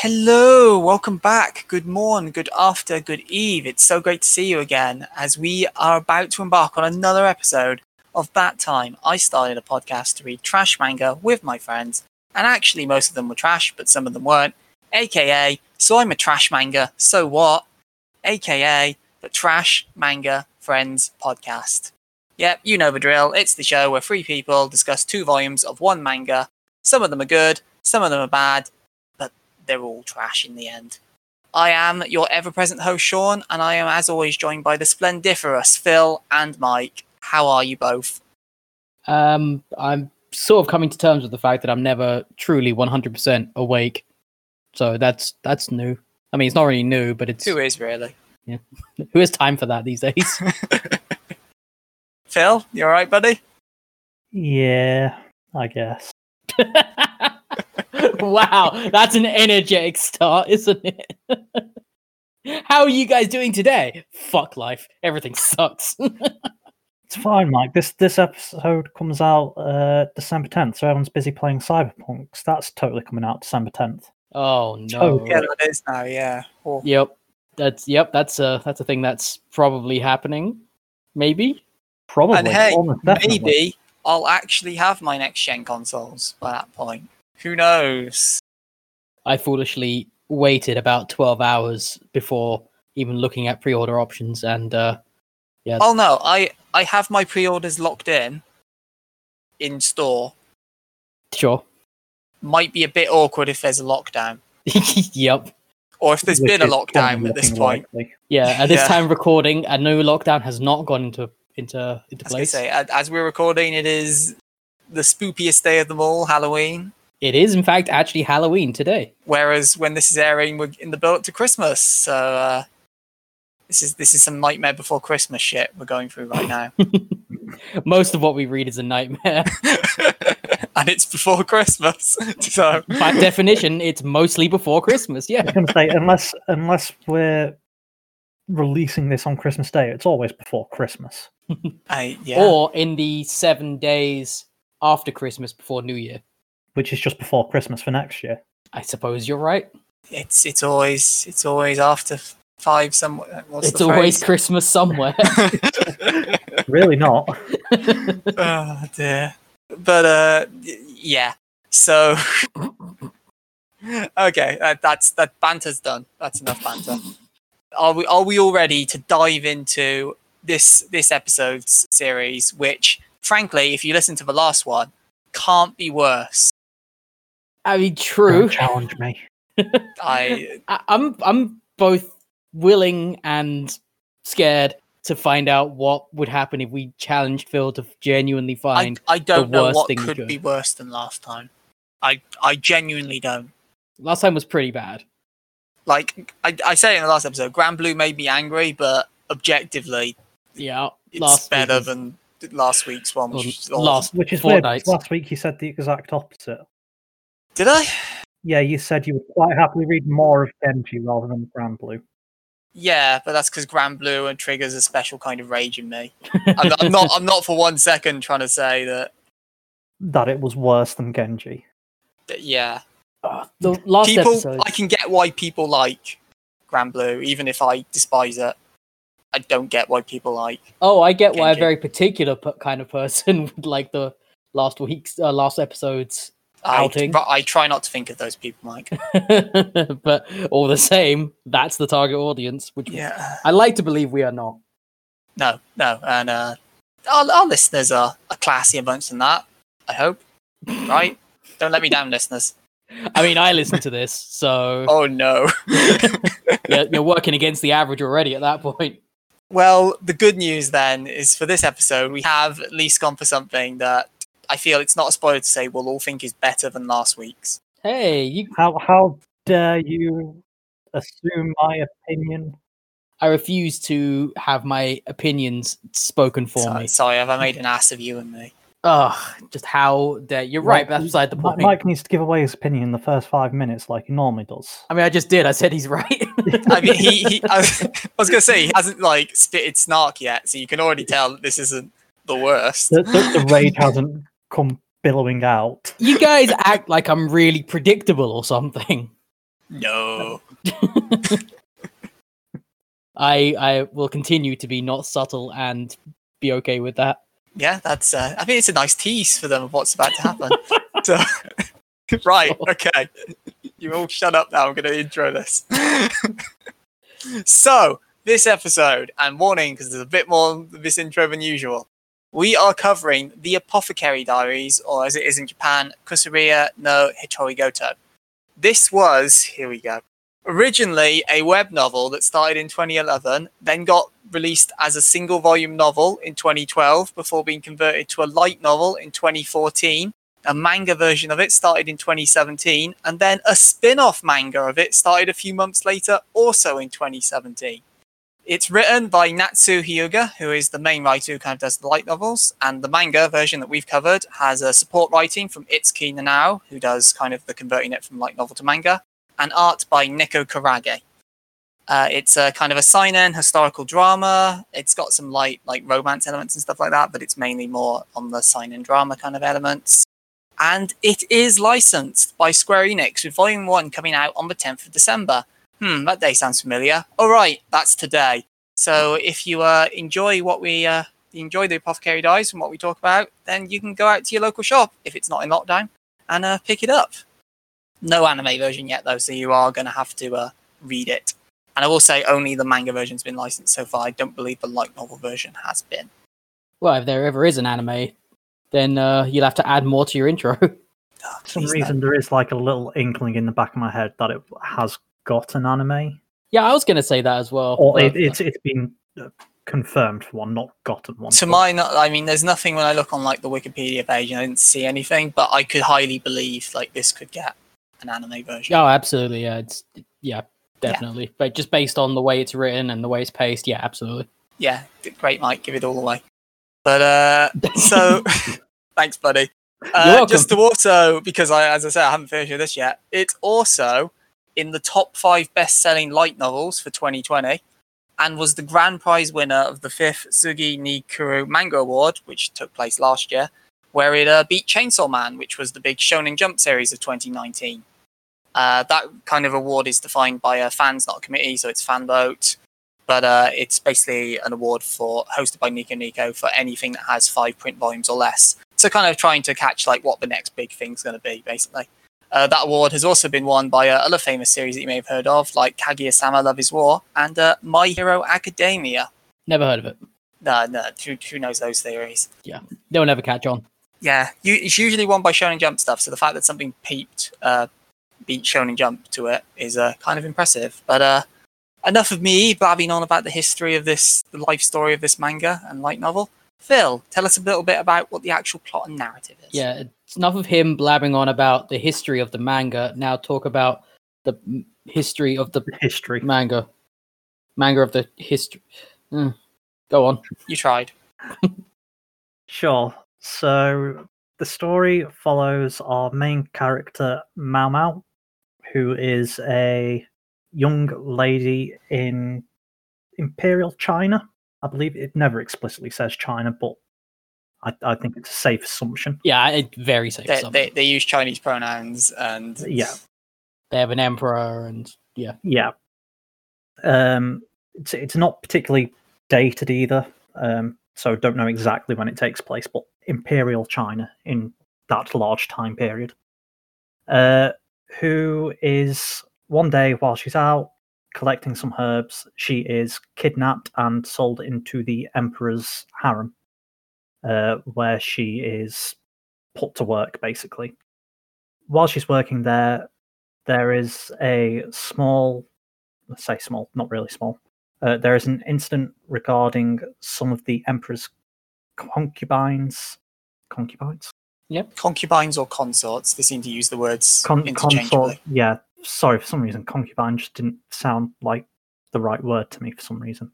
Hello, welcome back. Good morning, good after, good eve. It's so great to see you again as we are about to embark on another episode of That Time. I started a podcast to read trash manga with my friends, and actually, most of them were trash, but some of them weren't. AKA, so I'm a trash manga, so what? AKA, the Trash Manga Friends Podcast. Yep, you know the drill. It's the show where three people discuss two volumes of one manga. Some of them are good, some of them are bad, they're all trash in the end. I am your ever present host, Sean, and I am, as always, joined by the splendiferous Phil and Mike. How are you both? Um, I'm sort of coming to terms with the fact that I'm never truly 100% awake. So that's that's new. I mean, it's not really new, but it's Who is really? Yeah. who has time for that these days? Phil, you alright, buddy? Yeah, I guess. Wow, that's an energetic start, isn't it? How are you guys doing today? Fuck life. Everything sucks. It's fine, Mike. This this episode comes out uh, December 10th, so everyone's busy playing Cyberpunk. So that's totally coming out December 10th. oh no. Oh, Yeah, that is now, yeah. Oh. Yep. That's yep, that's a that's a thing that's probably happening. Maybe. Probably. And hey, maybe I'll actually have my next gen consoles by that point. Who knows? I foolishly waited about 12 hours before even looking at pre-order options and uh yeah Oh no, I I have my pre-orders locked in in store. sure Might be a bit awkward if there's a lockdown, yep or if there's Which been a lockdown at this point. likely. yeah at this Yeah. time recording a new lockdown has not gone into into into As I place say, as we're recording, it is the spookiest day of them all, Halloween. It is in fact actually halloween today Whereas when this is airing, we're in the build up to Christmas. So uh, this is this is some nightmare before Christmas shit we're going through right now, most of what we read is a nightmare and it's before Christmas. So by definition it's mostly before christmas I yeah was going to say, unless unless we're releasing this on Christmas Day, it's always before Christmas. I, yeah. or in the seven days after christmas before new year which is just before Christmas for next year. i suppose you're right it's it's always it's always after five somewhere. What's it's always christmas somewhere Really not. oh dear. But uh, yeah. So okay, uh, that's that banter's done. That's enough banter. Are we are we all ready to dive into this this episode's series? Which, frankly, if you listen to the last one, can't be worse. I mean true Don't challenge me. I I, I'm I'm both willing and scared to find out what would happen if we challenged Phil to genuinely find. I don't know worst what could could. be worse than last time. I I genuinely don't. Last time was pretty bad. Like I, I said in the last episode, Grand Blue made me angry, but objectively, Yeah, it's last better than last week's one. Which is last Which is weird. Last week you said the exact opposite. Did I? Yeah, you said you would quite happily read more of Genji rather than Grand Blue. Yeah, but that's because Grand Blue and triggers a special kind of rage in me. I'm, I'm not. I'm not for one second trying to say that. That it was worse than Genji. that yeah, Uh, the last people. episode. I can get why people like Grand Blue, even if I despise it. I don't get why people like. Oh, I get why a very particular kind of person would like the last week's uh, last episode's I, Outing. but I try not to think of those people, Mike. but all the same, that's the target audience, which Yeah. I like to believe we are not. No, no, and uh, our, our listeners are, are classier bunch than that. I hope, right? Don't let me down, listeners. I mean, I listen to this, so Oh no. you're, you're working against the average already at that point. well, the good news then is for this episode, we have at least gone for something that I feel it's not a spoiler to say we'll all think is better than last week's. Hey, you, How how dare you assume my opinion? I refuse to have my opinions spoken for So- me. Sorry, have I made an ass of you and me? Ugh, just how dare you're right. That's beside the Mi- point. Mike needs to give away his opinion in the first five minutes, like he normally does. I mean, I just did. I said he's right. I mean, he, he I, was, I was going to say, he hasn't like spitted snark yet, so you can already tell that this isn't the worst. The, the, the rage hasn't come billowing out. you guys act like I'm really predictable or something. No. I I will continue to be not subtle and be okay with that. Yeah, that's. Uh, I think it's a nice tease for them of what's about to happen. so, right, okay. You all shut up now. I'm going to intro this. so, this episode, and warning because there's a bit more of this intro than usual, we are covering the Apothecary Diaries, or as it is in Japan, Kusuriya no Hitori Goto. This was, here we go, originally a web novel that started in 2011, then got released as a single volume novel in 2012 before being converted to a light novel in 2014. A manga version of it started in 2017, and then a spin off manga of it started a few months later, also in 2017. It's written by Natsu Hyuga, who is the main writer who kind of does the light novels, and the manga version that we've covered has a support writing from Itsuki Nanao, who does kind of the converting it from light novel to manga, and art by Neko Kurage. Uh, it's a kind of a seinen historical drama. It's got some light like romance elements and stuff like that, but it's mainly more on the seinen drama kind of elements. And it is licensed by Square Enix with Volume 1 coming out on the 10th of December. Hmm, that day sounds familiar. All right, that's today. So if you uh, enjoy what we uh, enjoy the Apothecary Dies and what we talk about, then you can go out to your local shop if it's not in lockdown and uh, pick it up. No anime version yet though, so you are going to have to uh, read it. And I will say only the manga version's been licensed so far. I don't believe the light novel version has been. Well, if there ever is an anime, then uh, you'll have to add more to your intro. Oh, For some please no. reason, there is like a little inkling in the back of my head that it has got an anime, yeah, I was going to say that as well. or but- it, it's it's been uh, confirmed for one, not gotten one. To but- my, no- I mean, there's nothing when I look on like the Wikipedia page and I didn't see anything, but I could highly believe like this could get an anime version. Oh, absolutely. Yeah, it's yeah, definitely. But just based on the way it's written and the way it's paced, yeah, absolutely. Yeah, great, Mike. Give it all away. But uh, so thanks, buddy. Uh, welcome. just to also, because I, as I said, I haven't finished with this yet. It's also in the top five best-selling light novels for 2020, and was the grand prize winner of the fifth Tsugi ni Kuru Manga Award, which took place last year, where it uh, beat Chainsaw Man, which was the big Shonen Jump series of 2019. Uh, that kind of award is defined by uh, fans, not a committee, so it's fan vote. But uh, it's basically an award for hosted by Nico Nico for anything that has five print volumes or less. So kind of trying to catch like what the next big thing's going to be, basically. Uh, that award has also been won by uh, other famous series that you may have heard of, like Kaguya-sama Love Is War and uh, My Hero Academia. Never heard of it. No, no, who, who knows those theories? Yeah, they'll never catch on. Yeah, you, it's usually won by Shonen Jump stuff. So the fact that something peeped, uh, beat Shonen Jump to it is uh, kind of impressive. But uh, enough of me blabbing on about the history of this, the life story of this manga and light novel. Phil, tell us a little bit about what the actual plot and narrative is. Yeah, it's enough of him blabbing on about the history of the manga. Now talk about the history of the history. manga. Manga of the history. Mm. Go on. You tried. Sure. So the story follows our main character Mao Mao, who is a young lady in Imperial China. I believe it never explicitly says China, but I, I think it's a safe assumption. Yeah, it very safe. They, assumption. they, they use Chinese pronouns and Yeah. they have an emperor and yeah. Yeah. Um, it's it's not particularly dated either. Um, so don't know exactly when it takes place, but Imperial China in that large time period. Uh, who is one day while she's out collecting some herbs, she is kidnapped and sold into the Emperor's harem, uh, where she is put to work basically. While she's working there, there is a small, let's say small, not really small. Uh, there is an incident regarding some of the emperor's concubines. Concubines? Yep. Concubines or consorts. They seem to use the words Con- interchangeably. consort. Yeah, sorry, for some reason, concubine just didn't sound like the right word to me for some reason.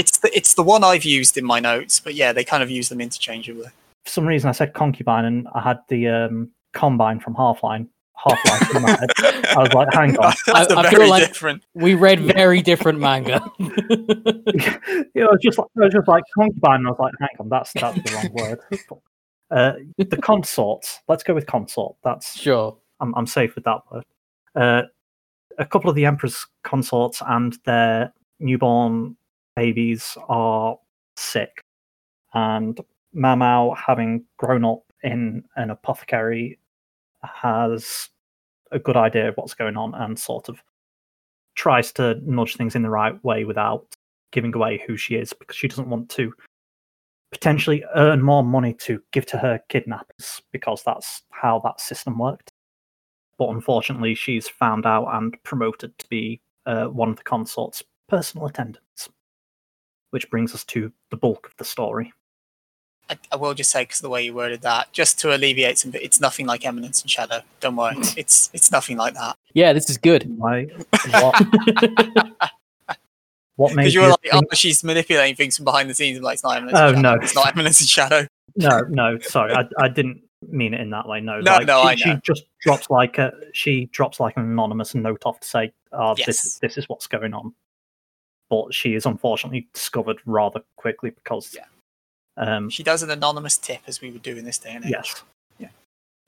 It's the it's the one I've used in my notes, but yeah, they kind of use them interchangeably. For some reason, I said concubine and I had the um, combine from Half Line. Half Life in my head. I was like, hang on. That's I- a I feel very like- different. We read very different manga. you know, just like, I was just like concubine. And I was like, hang on, that's that's the wrong word. Uh, the consorts. Let's go with consort. That's sure. I'm I'm safe with that word. Uh, a couple of the Emperor's consorts and their newborn babies are sick. And Mao Mao, having grown up in an apothecary, has a good idea of what's going on and sort of tries to nudge things in the right way without giving away who she is because she doesn't want to potentially earn more money to give to her kidnappers because that's how that system worked. But unfortunately, she's found out and promoted to be uh, one of the consort's personal attendants. Which brings us to the bulk of the story. I, I will just say, because the way you worded that, just to alleviate some, it's nothing like Eminence and Shadow. Don't worry, it's it's nothing like that. Yeah, this is good. Why? What, what made Because you you were like, think- oh, she's manipulating things from behind the scenes. I'm like, it's not Eminence. Oh, and no. it's not Eminence and Shadow. No, no, sorry, I, I didn't mean it in that way. No, No, like, no, she, I she just drops like a she drops like an anonymous note off to say, "Oh, Yes. this this is what's going on." But she is unfortunately discovered rather quickly because, Yeah. um, She does an anonymous tip, as we would do in this day and age. yes,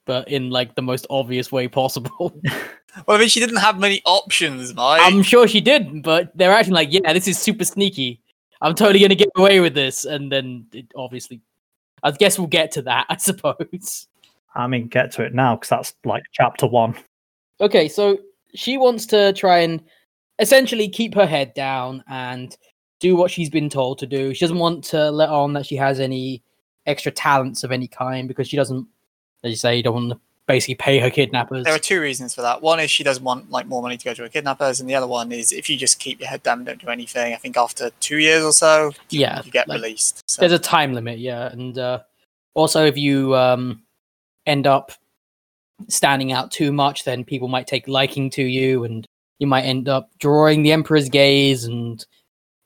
But in like the most obvious way possible. Well, I mean, she didn't have many options, Mike. I'm sure she did, but they're acting like, yeah, this is super sneaky. I'm totally gonna get away with this, and then it obviously, I guess we'll get to that. I suppose. I mean, get to it now because that's like chapter one. Okay, so she wants to try and essentially keep her head down and do what she's been told to do. She doesn't want to let on that she has any extra talents of any kind because she doesn't, as you say, you don't want to basically pay her kidnappers. There are two reasons for that. One is she doesn't want like more money to go to her kidnappers, and the other one is if you just keep your head down and don't do anything. I think after two years or so, yeah, you get like- released. So. there's a time limit yeah and uh also if you um end up standing out too much then people might take liking to you and you might end up drawing the emperor's gaze and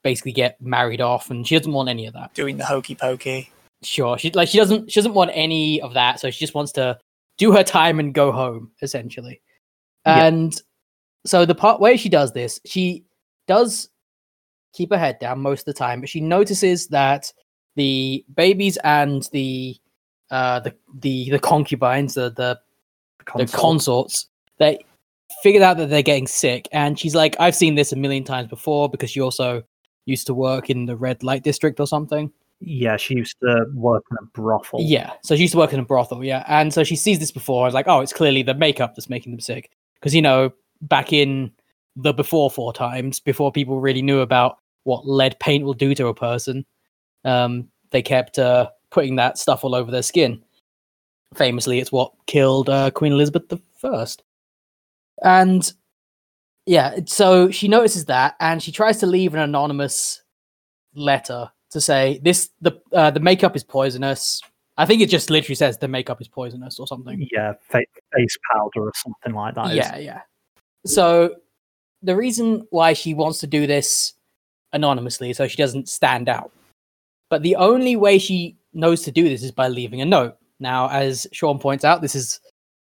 basically get married off and she doesn't want any of that. Doing the hokey pokey. sure she like she doesn't she doesn't want any of that so she just wants to do her time and go home essentially. And so the part where she does this she does keep her head down most of the time but she notices that the babies and the uh the the, the concubines the the, the consorts they figured out that they're getting sick and she's like i've seen this a million times before because she also used to work in the red light district or something yeah, she used to work in a brothel. yeah. So she used to work in a brothel, yeah. And so she sees this before. I was like, oh, it's clearly the makeup that's making them sick. Because, you know, back in the before four times, before people really knew about what lead paint will do to a person, um, they kept uh, putting that stuff all over their skin. Famously, it's what killed uh, Queen Elizabeth the First. And yeah, so she notices that and she tries to leave an anonymous letter to say this the uh, the makeup is poisonous. I think it just literally says the makeup is poisonous or something. yeah, fa- face powder or something like that. Yeah, yeah. So the reason why she wants to do this anonymously so she doesn't stand out. But the only way she knows to do this is by leaving a note. Now, as Sean points out, this is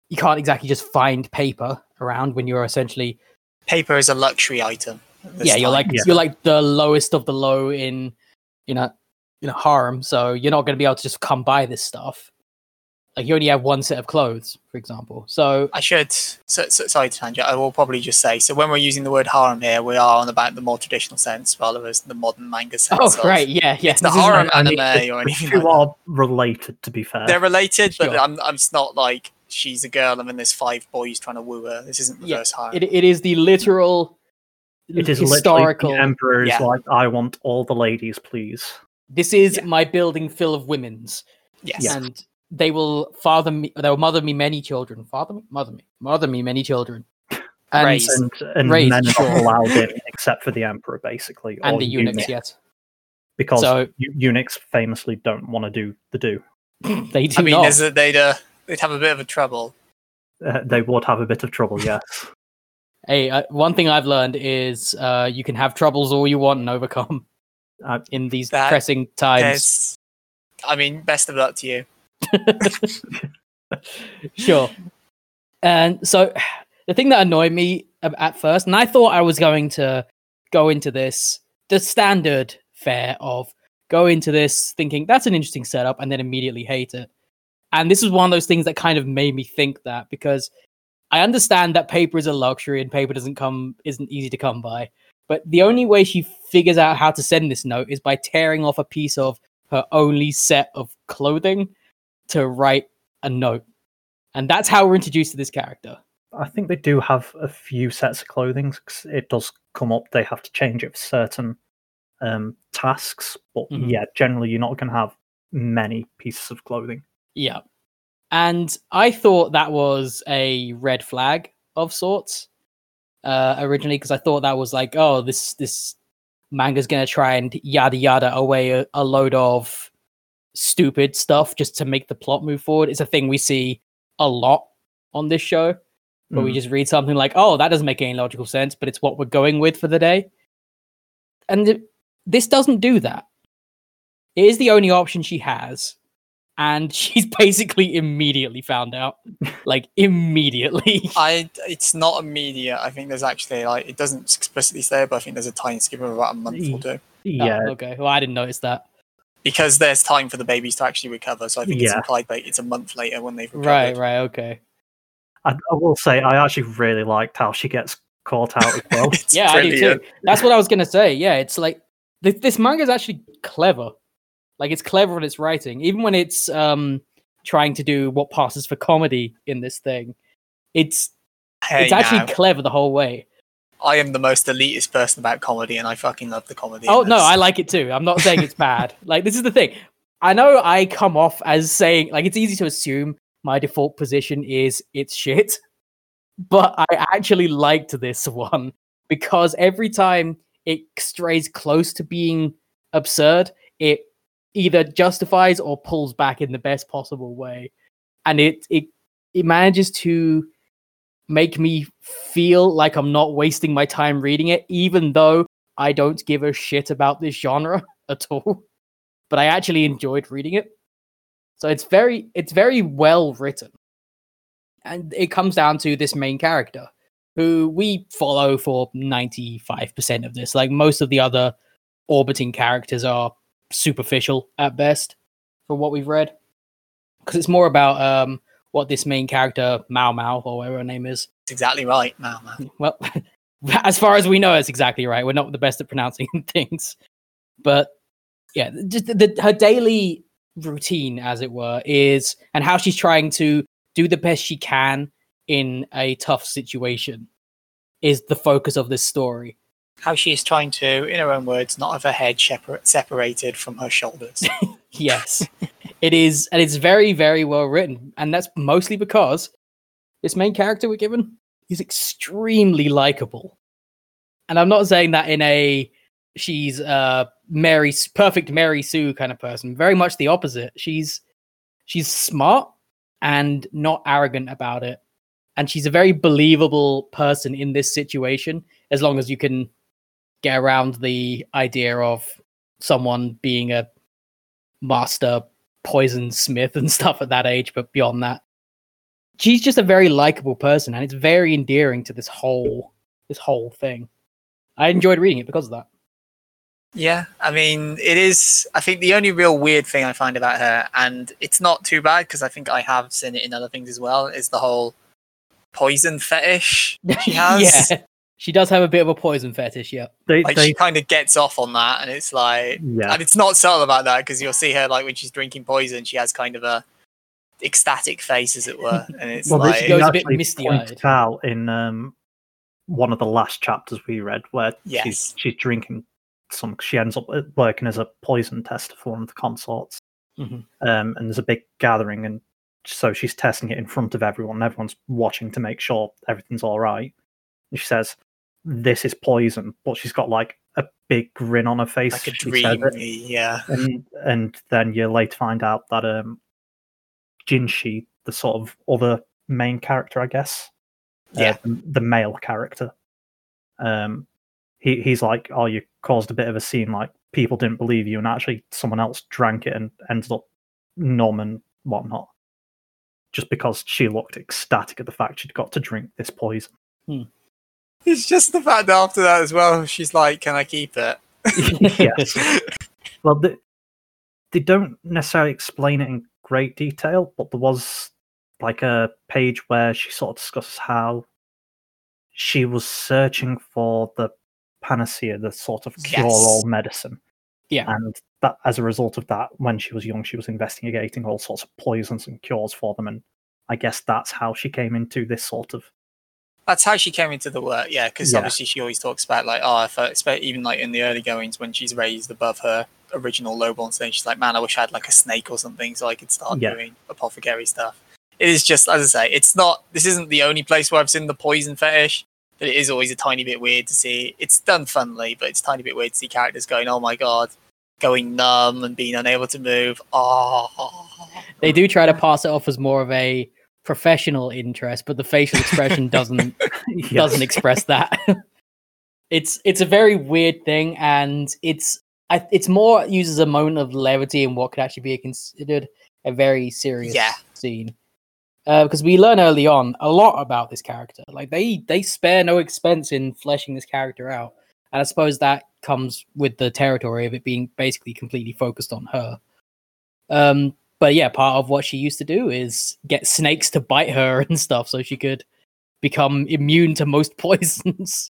you can't exactly just find paper around when you're essentially Paper is a luxury item. at this yeah, you're time. like Yeah. you're like the lowest of the low in you know in a harem, so you're not going to be able to just come by this stuff. Like you only have one set of clothes, for example. So I should. So, so, sorry, Tanja. I will probably just say. So when we're using the word harem here, we are on about the more traditional sense rather than the modern manga sense. oh of right, yeah, yeah. It's the harem I mean, anime or anything two like that. are related, to be fair. They're related, but Sure. I'm, I'm just not like she's a girl and then there's five boys trying to woo her. This isn't Yeah, reverse harem. It, it is the literal it is historical. literally the emperor is Yeah. like, I want all the ladies, please. This is Yeah. my building full of women's, yes. And they will father me. They will mother me many children. Father me, mother me, mother me many children. And Raise. And, and Raised, men are sure. not allowed in except for the emperor, basically. and or the eunuchs, eunuch, yes, Because So- eunuchs famously don't want to do the do. they do I mean, not. there's a, they'd uh, they'd have a bit of a trouble. Uh, they would have a bit of trouble, yes. Hey, uh, one thing I've learned is uh, you can have troubles all you want and overcome Uh, in these That- pressing times. There's, I mean, best of luck to you. sure. And so the thing that annoyed me at first, and I thought I was going to go into this the standard fare of go into this thinking that's an interesting setup and then immediately hate it. And this is one of those things that kind of made me think that because I understand that paper is a luxury and paper doesn't come isn't easy to come by. But the only way she figures out how to send this note is by tearing off a piece of her only set of clothing to write a note. And that's how we're introduced to this character. I think they do have a few sets of clothing. It does come up. They have to change it for certain um, tasks, but Mhm. yeah, generally you're not going to have many pieces of clothing. Yeah. And I thought that was a red flag of sorts uh, originally because I thought that was like, oh, this this manga's gonna try and yada yada away a, a load of stupid stuff just to make the plot move forward. It's a thing we see a lot on this show, where we Mm. just read something like, oh, that doesn't make any logical sense, but it's what we're going with for the day. And th- this doesn't do that. It is the only option she has, and she's basically immediately found out, like immediately. I it's not immediate. I think there's actually like it doesn't explicitly say, but I think there's a time skip of about a month or two Yeah, Oh, okay. Well, I didn't notice that. because there's time for the babies to actually recover. So I think it's implied like it's a month later when they've recovered. Right, right, okay. I, I will say I actually really liked how she gets caught out as well. It's yeah, I do too. That's what I was gonna say. Yeah, it's like this, this manga is actually clever. Like it's clever in its writing, even when it's um trying to do what passes for comedy in this thing. It's Hey, it's actually now, clever the whole way. I am the most elitist person about comedy, and I fucking love the comedy. Oh no. I like it too. I'm not saying it's bad. Like this is the thing. I know I come off as saying like it's easy to assume my default position is it's shit, but I actually liked this one because every time it strays close to being absurd, it either justifies or pulls back in the best possible way, and it it it manages to make me feel like I'm not wasting my time reading it, even though I don't give a shit about this genre at all. But I actually enjoyed reading it. So it's very it's very well written. And it comes down to this main character who we follow for 95% of this. Like most of the other orbiting characters are superficial at best from what we've read. Because it's more about um what this main character, Mao Mao, or whatever her name is, It's exactly right. No, man. well, as far as we know, it's exactly right. We're not the best at pronouncing things, but yeah, just the, the, her daily routine, as it were, is and how she's trying to do the best she can in a tough situation is the focus of this story. How she is trying to, in her own words, not have her head separ- separated from her shoulders. Yes, it is, and it's very, very well written, and that's mostly because this main character we're given is extremely likable. And I'm not saying that in a she's uh Mary perfect Mary Sue kind of person. Very much the opposite. She's she's smart and not arrogant about it. And she's a very believable person in this situation, as long as you can get around the idea of someone being a master poison smith and stuff at that age, but beyond that. She's just a very likable person and it's very endearing to this whole this whole thing. I enjoyed reading it because of that. Yeah, I mean, it is. I think the only real weird thing I find about her, and it's not too bad because I think I have seen it in other things as well, is the whole poison fetish she has. yeah. She does have a bit of a poison fetish, yeah. They, Like they, she kind of gets off on that, and it's like, yeah, and it's not subtle about that because you'll see her like when she's drinking poison, she has kind of a ecstatic face, as it were, and it's well, like, this She goes a bit actually misty-eyed. out in um, one of the last chapters we read, where Yes. she's she's drinking some. She ends up uh, working as a poison tester for one of the consorts, Mhm. um, and there's a big gathering, and so she's testing it in front of everyone. and Everyone's watching to make sure everything's all right. And she says, "This is poison," but she's got like a big grin on her face. like a she says it. dreamy, yeah. and and then you later find out that um Jinshi, the sort of other main character, I guess, uh, Yeah. the, the male character, um, he he's like, oh, you caused a bit of a scene, like people didn't believe you, and actually someone else drank it and ended up numb and whatnot, just because she looked ecstatic at the fact she'd got to drink this poison. It's just the fact that after that as well, she's like, "Can I keep it?" yes. Well, they, they don't necessarily explain it in great detail, but there was like a page where she sort of discusses how she was searching for the panacea, the sort of cure-all medicine. Yeah. And that as a result of that, when she was young, she was investigating all sorts of poisons and cures for them. And I guess that's how she came into this sort of That's how she came into the work, yeah, because Yeah. obviously she always talks about like, oh, if I expect even like in the early goings when she's raised above her original lowborn stage, she's like, man, I wish I had like a snake or something so I could start Yeah. doing apothecary stuff. It is just, as I say, it's not. This isn't the only place where I've seen the poison fetish, but it is always a tiny bit weird to see. It's done funnily, but it's a tiny bit weird to see characters going, oh my god, going numb and being unable to move. Oh, They do try to pass it off as more of a professional interest, but the facial expression doesn't Yes. doesn't express that. it's it's a very weird thing, and it's I, it's more uses a moment of levity in what could actually be considered a very serious Yeah. scene. Because we learn early on a lot about this character. Like they they spare no expense in fleshing this character out, and I suppose that comes with the territory of it being basically completely focused on her. Um, but yeah, part of what she used to do is get snakes to bite her and stuff, so she could become immune to most poisons.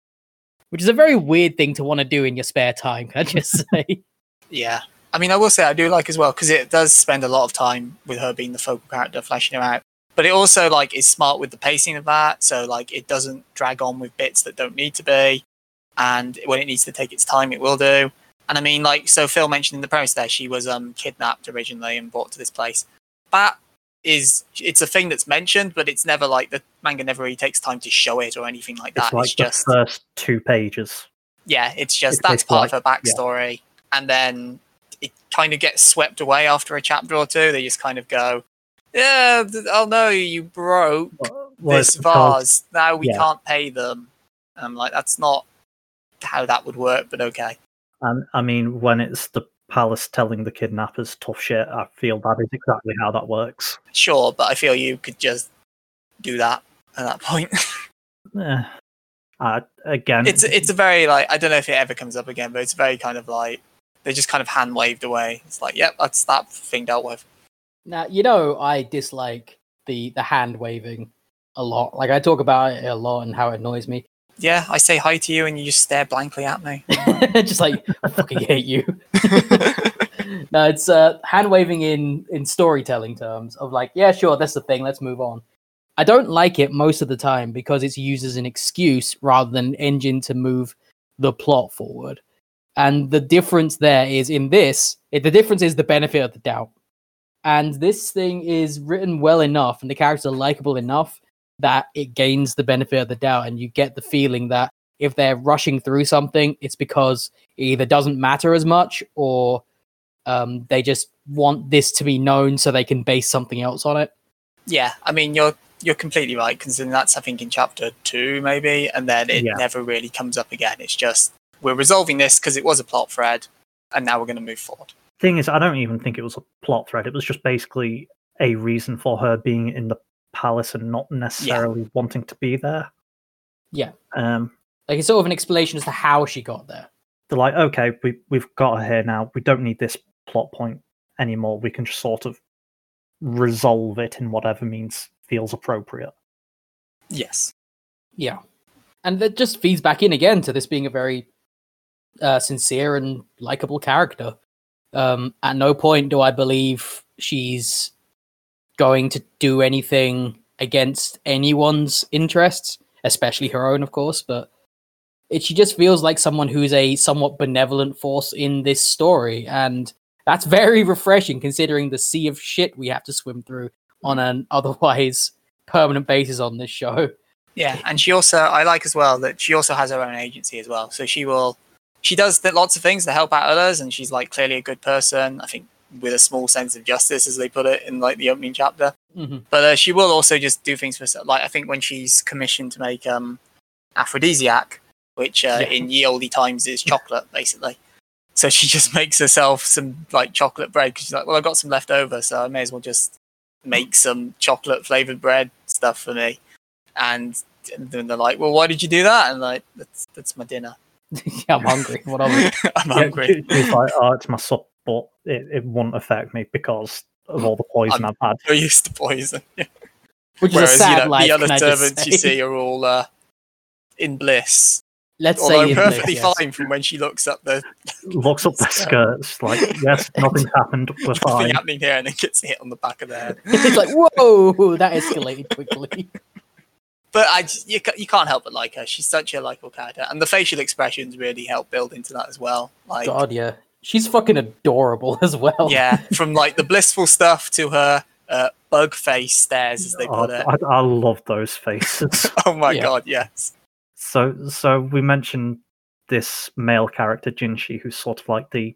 Which is a very weird thing to want to do in your spare time, can I just say? Yeah. I mean, I will say I do like as well because it does spend a lot of time with her being the focal character, fleshing her out. But it also like is smart with the pacing of that, so like it doesn't drag on with bits that don't need to be, and when it needs to take its time, it will do. And I mean, like, so Phil mentioned in the premise there, she was um kidnapped originally and brought to this place. That is, it's a thing that's mentioned, but it's never like the manga never really takes time to show it or anything like that. It's like it's the just first two pages. yeah, it's just It's that's part of her like- yeah. backstory, and then it kind of gets swept away after a chapter or two. They just kind of go, "Yeah, oh no, you broke Well, this vase. Now we yeah. can't pay them." And I'm like, that's not how that would work, but okay. And I mean, when it's the palace telling the kidnappers tough shit, I feel that is exactly how that works. Sure, but I feel you could just do that at that point. Eh. Uh, again, it's it's a very like I don't know if it ever comes up again, but it's very kind of like they just kind of hand waved away. It's like, yep, that's that thing dealt with. now, you know, I dislike the the hand waving a lot. Like I talk about it a lot and how it annoys me. Yeah, I say hi to you and you just stare blankly at me. just like I fucking hate you. no, it's uh, hand waving in in storytelling terms of like, yeah, sure, that's the thing. Let's move on. I don't like it most of the time because it's used as an excuse rather than an engine to move the plot forward. And the difference there is in this, it, the difference is the benefit of the doubt. And this thing is written well enough and the characters are likable enough that it gains the benefit of the doubt. And you get the feeling that if they're rushing through something, it's because it either doesn't matter as much or um, they just want this to be known so they can base something else on it. Yeah, I mean you're you're completely right, considering that's I think in chapter two maybe, and then it Yeah. never really comes up again. It's just we're resolving this because it was a plot thread, and now we're going to move forward. thing is, I don't even think it was a plot thread. It was just basically a reason for her being in the palace and not necessarily wanting to be there. Yeah. Um, Like it's sort of an explanation as to how she got there. they're like, okay, we we've got her here now. We don't need this plot point anymore. We can just sort of resolve it in whatever means feels appropriate. Yes. Yeah. And that just feeds back in again to this being a very uh, sincere and likable character. Um, at no point do I believe she's going to do anything against anyone's interests, especially her own, of course. But it, she just feels like someone who's a somewhat benevolent force in this story. And that's very refreshing considering the sea of shit we have to swim through on an otherwise permanent basis on this show. Yeah, and she also I like as well that she also has her own agency as well. So she will she does th- lots of things to help out others, and she's like clearly a good person. I think with a small sense of justice, as they put it in like the opening chapter. hmm But uh, she will also just do things for herself. Like I think when she's commissioned to make um aphrodisiac, which uh, Yeah. in ye olde times is chocolate, basically. So she just makes herself some like chocolate bread because she's like, well, I've got some left over, so I may as well just make some chocolate flavored bread stuff for me. And then they're like, well, why did you do that? And like, that's that's my dinner. yeah, I'm hungry. What it? I'm hungry. it- it's like, oh, it's my sup, but it, it won't affect me because of all the poison I've had. You're used to poison. which is Whereas a sad you know, life. the other can servants you see are all uh, in bliss. Let's Although say in bliss, perfectly yes. fine from when she looks up the Looks up the skirts, like, yes, nothing's happened, we're nothing fine. happening here, and then gets hit on the back of the head. it's like whoa, that escalated quickly. But I, just- you, you can't help but like her. She's such a likable character, and the facial expressions really help build into that as well. Like, God, yeah, she's fucking adorable as well. yeah, from like the blissful stuff to her uh, bug face stares, as they Oh, it. I, I love those faces. Oh my Yeah. god, yes. So, so we mentioned this male character Jinshi, who's sort of like the.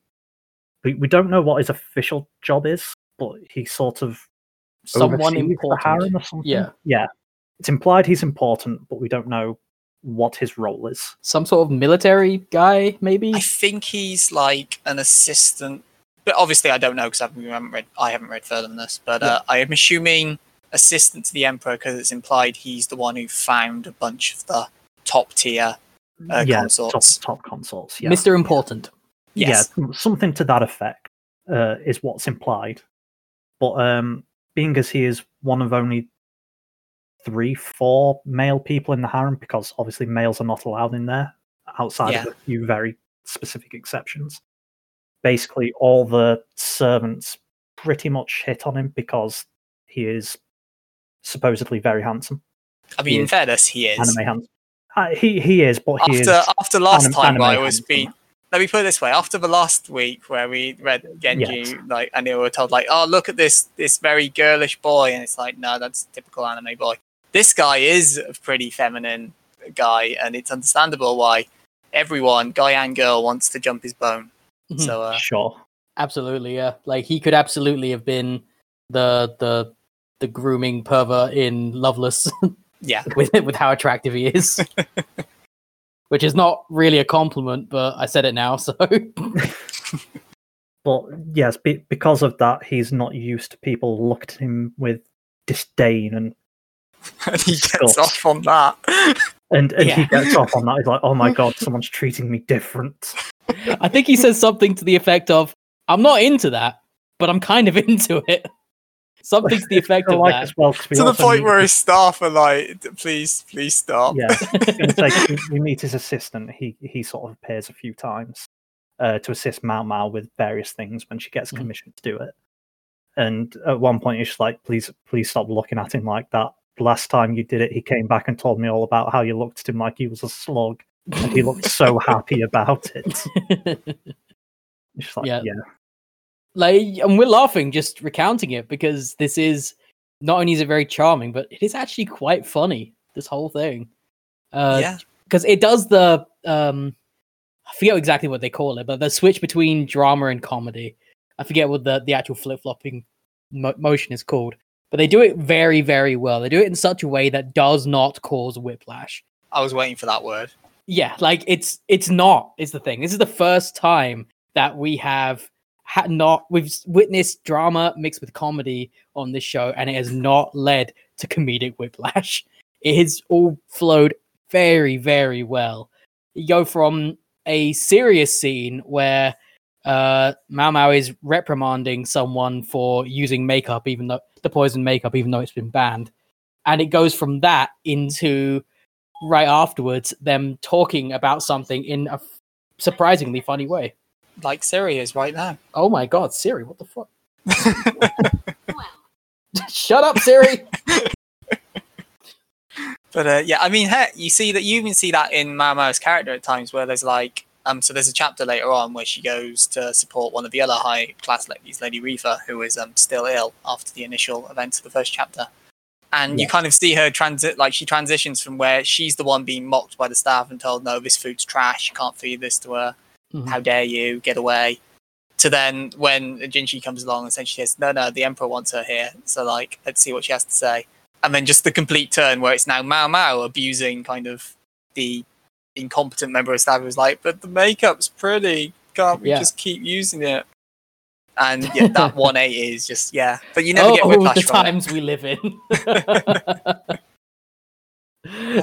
We, we don't know what his official job is, but he sort of someone oversees the important. harem or something. Yeah. yeah. It's implied he's important, but we don't know what his role is. Some sort of military guy, maybe. I think he's like an assistant, but obviously I don't know because I haven't read. I haven't read further than this, but uh, I am assuming assistant to the emperor because it's implied he's the one who found a bunch of the top tier. Uh, yeah, consorts. top top consorts. Yeah, Mr. Important. Yes. yeah, something to that effect uh, is what's implied. But um, being as he is one of only three, four male people in the harem, because obviously males are not allowed in there, outside Yeah. of a few very specific exceptions. Basically, all the servants pretty much hit on him because he is supposedly very handsome, I mean, in fairness, he is. anime handsome. Uh, he he is, but he After is after last anim- time, I was being. Let me put it this way: after the last week where we read Genji, Yes. like, and they were told, like, "Oh, look at this this very girlish boy," and it's like, no, that's typical anime boy. This guy is a pretty feminine guy, and it's understandable why everyone, guy and girl, wants to jump his bone. Mhm. So, uh, sure. Absolutely, yeah. Like he could absolutely have been the the the grooming pervert in Loveless yeah, with with how attractive he is. Which is not really a compliment, but I said it now, so But yes, be, because of that, he's not used to people look at him with disdain, and and he gets Disgust. off on that. and, and he gets off on that. He's like, "Oh my god, someone's treating me different." I think he says something to the effect of, "I'm not into that, but I'm kind of into it." Something to the effect of like that. as well 'cause we to the point where his- his staff are like, "Please, please stop." yeah, I was gonna say, we, we meet his assistant. He he sort of appears a few times uh, to assist Mao Mao with various things when she gets Mhm. commissioned to do it. And at one point, he's just like, "Please, please stop looking at him like that." The last time you did it, he came back and told me all about how you looked at him like he was a slug, and he looked so happy about it. Just like, Yeah. yeah, like and we're laughing just recounting it because this is not only is it very charming but it is actually quite funny this whole thing. Uh yeah, because it does the um i forget exactly what they call it but the switch between drama and comedy. I forget what the the actual flip-flopping mo- motion is called but they do it very very well. They do it in such a way that does not cause whiplash. I was waiting for that word. yeah like it's it's not is the thing. This is the first time that we have had not we've witnessed drama mixed with comedy on this show and it has not led to comedic whiplash. It has all flowed very very well. You go from a serious scene where uh Mao Mao is reprimanding someone for using makeup even though the poison makeup even though it's been banned and it goes from that into right afterwards them talking about something in a f- surprisingly funny way. Like Siri is right now. Oh my god, Siri, what the fuck? Shut up, Siri. But uh, yeah, I mean, heck, you see that you even see that in Mao Mao's character at times, where there's like, um, so there's a chapter later on where she goes to support one of the other high class ladies, Lady Reefer, who is um still ill after the initial events of the first chapter, and you kind of see her transit, like she transitions from where she's the one being mocked by the staff and told, no, this food's trash, you can't feed this to her, Mhm. how dare you, get away. To then when Jinshi comes along and essentially says, no, no, the Emperor wants her here, so like, let's see what she has to say. And then just the complete turn where it's now Mao Mao abusing kind of the incompetent member of staff who's like, but the makeup's pretty, can't we Yeah. just keep using it? And yeah, that one eight is just yeah, but you never get oh, the from it. times we live in.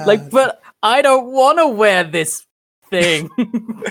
like, but I don't want to wear this thing.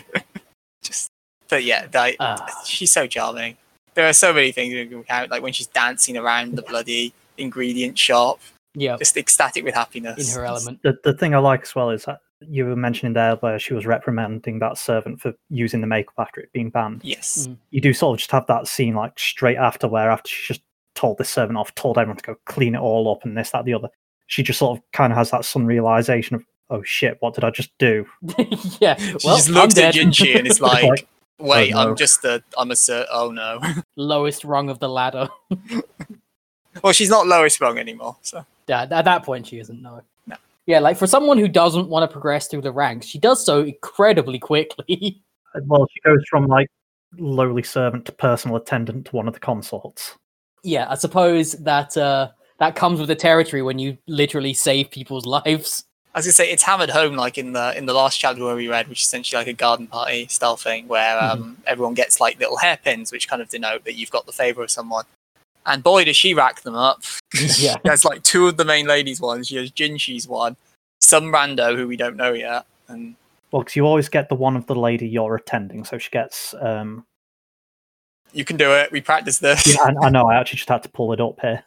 Just, but yeah, that, Ah. she's so charming. There are so many things we can count, like when she's dancing around the bloody ingredient shop. Yeah, just ecstatic with happiness. in her element. The the thing I like as well is that you were mentioning there where she was reprimanding that servant for using the makeup after it being banned. Yes. Mm. You do sort of just have that scene like straight after where after she just told this servant off, told everyone to go clean it all up and this, that, the other. She just sort of kind of has that sudden realization of, oh shit, what did I just do? yeah, She well, just I'm looks at dead. Jinshi and it's like, like, wait, oh no. I'm just a, I'm a, sir. Oh no. lowest rung of the ladder. well, she's not lowest rung anymore. So Yeah, at that point she isn't. No. No. Yeah, like for someone who doesn't want to progress through the ranks, she does so incredibly quickly. well, she goes from like lowly servant to personal attendant to one of the consorts. yeah, I suppose that uh, that comes with the territory when you literally save people's lives. I was gonna say it's hammered home like in the in the last chapter where we read, which is essentially like a garden party style thing where um, everyone gets like little hairpins, which kind of denote that you've got the favor of someone. And boy, does she rack them up! yeah, There's like two of the main ladies' ones. She has Jinshi's one, some rando who we don't know yet, and Well, because you always get the one of the lady you're attending, so she gets. um you can do it. We practice this. yeah, I, I know. I actually just had to pull it up here.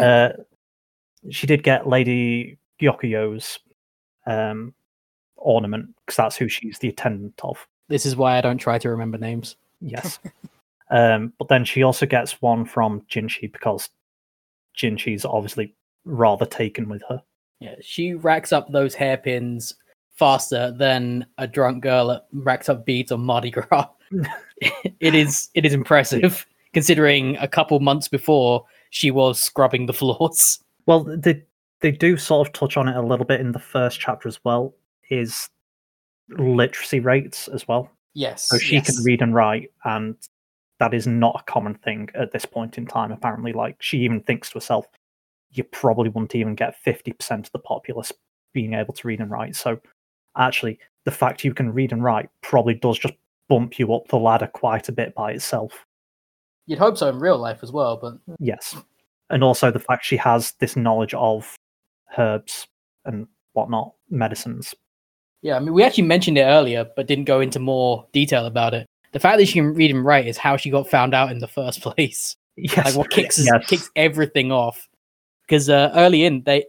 Uh, she did get Lady Gyokuyo's um, ornament because that's who she's the attendant of. this is why I don't try to remember names. Yes. um, but then she also gets one from Jinshi because Jinshi's obviously rather taken with her. Yeah, she racks up those hairpins faster than a drunk girl racks up beads on Mardi Gras. it is it is impressive considering a couple months before she was scrubbing the floors. Well, they they do sort of touch on it a little bit in the first chapter as well. Is literacy rates as well. Yes, So she can read and write, and that is not a common thing at this point in time. Apparently, like she even thinks to herself, you probably wouldn't even get fifty percent of the populace being able to read and write. So, actually, the fact you can read and write probably does just bump you up the ladder quite a bit by itself. You'd hope so in real life as well, but Yes, and also the fact she has this knowledge of herbs and whatnot, medicines. Yeah, I mean, we actually mentioned it earlier, but didn't go into more detail about it. The fact that she can read and write is how she got found out in the first place. Yes, Like, what kicks yes. kicks everything off. Because uh, early in, they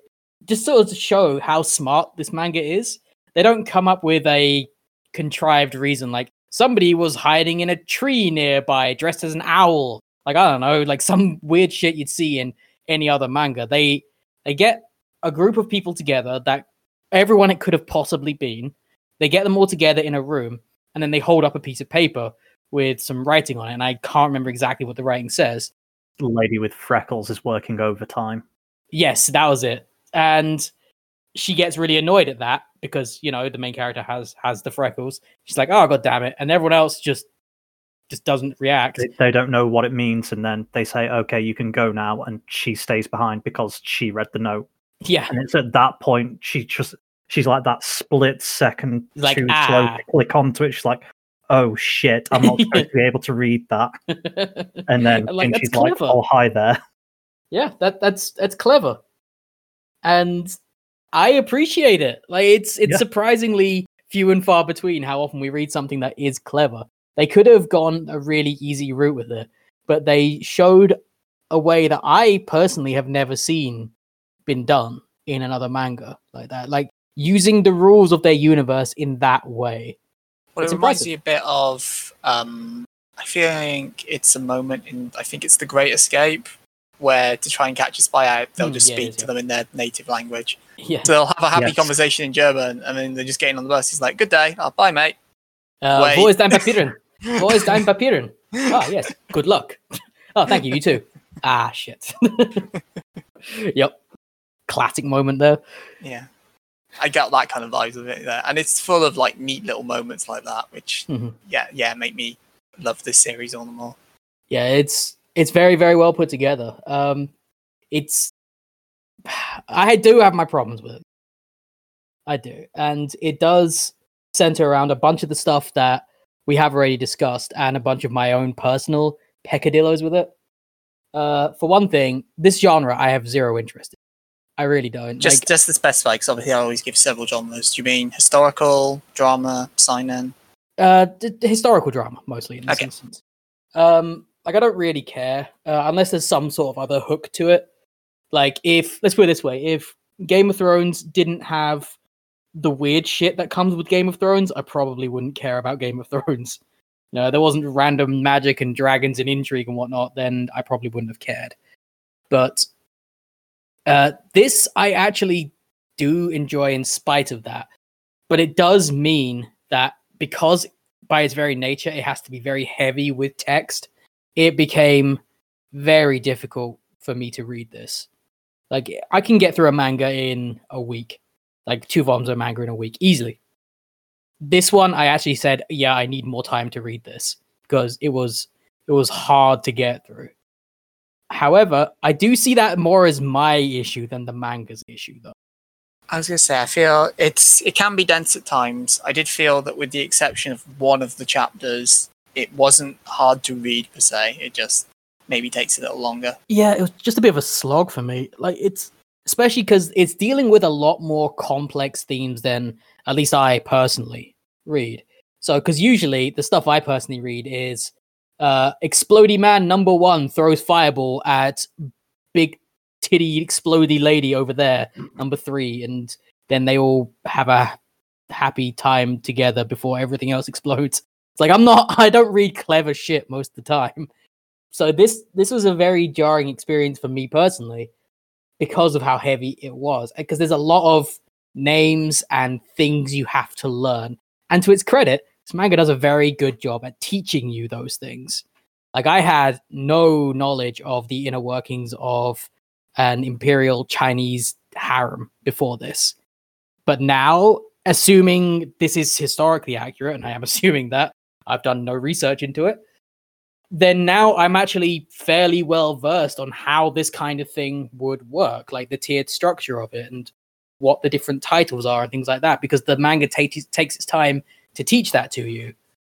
just sort of show how smart this manga is. They don't come up with a contrived reason like somebody was hiding in a tree nearby, dressed as an owl. Like I don't know, like some weird shit you'd see in any other manga. They they get a group of people together that everyone it could have possibly been. They get them all together in a room, and then they hold up a piece of paper with some writing on it. And I can't remember exactly what the writing says. The lady with freckles is working overtime. Yes, that was it. And she gets really annoyed at that because you know the main character has has the freckles. She's like, "Oh god damn it!" And everyone else just just doesn't react. they, they don't know what it means and then they say okay you can go now and she stays behind because she read the note Yeah, and it's at that point she just she's like that split second Like, too slow ah. to click onto it she's like oh shit i'm not supposed to be able to read that and then like and she's like clever. oh hi there yeah, that that's that's clever, and I appreciate it. Like it's it's Yeah. surprisingly few and far between how often we read something that is clever. They could have gone a really easy route with it, but they showed a way that I personally have never seen been done in another manga like that. Like using the rules of their universe in that way. Well, It's it reminds impressive. me a bit of. Um, I think it's a moment in. I think it's the Great Escape, where to try and catch a spy out, they'll Mm, just yeah, speak is, to yeah. them in their native language. Yeah. So they'll have a happy Yes. conversation in German, and then they're just getting on the bus. He's like, "Good day, oh, bye, mate." Uh, Wait. wo ist dein Papieren? Wo ist dein Papieren? Ah, yes. Good luck. Oh, thank you. You too. Ah, shit. yep. Classic moment there. Yeah, I got that kind of vibes of it there, and it's full of like neat little moments like that, which Mhm. yeah, yeah, make me love this series all the more. Yeah, it's it's very very well put together. Um, it's I do have my problems with it. I do, and it does center around a bunch of the stuff that we have already discussed, and a bunch of my own personal peccadillos with it. Uh, for one thing, this genre I have zero interest in. I really don't. Just like, just to specify, because obviously I always give several genres. Do you mean historical, drama, seinen? uh, d- historical drama mostly in this Okay. instance. Um, like I don't really care uh, unless there's some sort of other hook to it. Like if let's put it this way, if Game of Thrones didn't have the weird shit that comes with Game of Thrones, I probably wouldn't care about Game of Thrones. You know, there wasn't random magic and dragons and intrigue and whatnot, then I probably wouldn't have cared. But uh, this I actually do enjoy in spite of that. But it does mean that because by its very nature it has to be very heavy with text, it became very difficult for me to read this. Like I can get through a manga in a week, like two volumes of manga in a week easily. This one, I actually said, yeah, I need more time to read this because it was it was hard to get through. However, I do see that more as my issue than the manga's issue, though. I was gonna say, I feel it's it can be dense at times. I did feel that with the exception of one of the chapters, it wasn't hard to read per se. It just maybe takes a little longer. Yeah, it was just a bit of a slog for me. Like it's especially because it's dealing with a lot more complex themes than at least I personally read. So, because usually the stuff I personally read is uh, Explody Man number one throws fireball at big titty explody lady over there, number three, and then they all have a happy time together before everything else explodes. It's like I'm not I don't read clever shit most of the time. So this this was a very jarring experience for me personally because of how heavy it was. Because there's a lot of names and things you have to learn. And to its credit, this manga does a very good job at teaching you those things. Like I had no knowledge of the inner workings of an imperial Chinese harem before this. But now, assuming this is historically accurate, and I am assuming that I've done no research into it, then now I'm actually fairly well versed on how this kind of thing would work, like the tiered structure of it and what the different titles are and things like that, because the manga takes takes its time to teach that to you.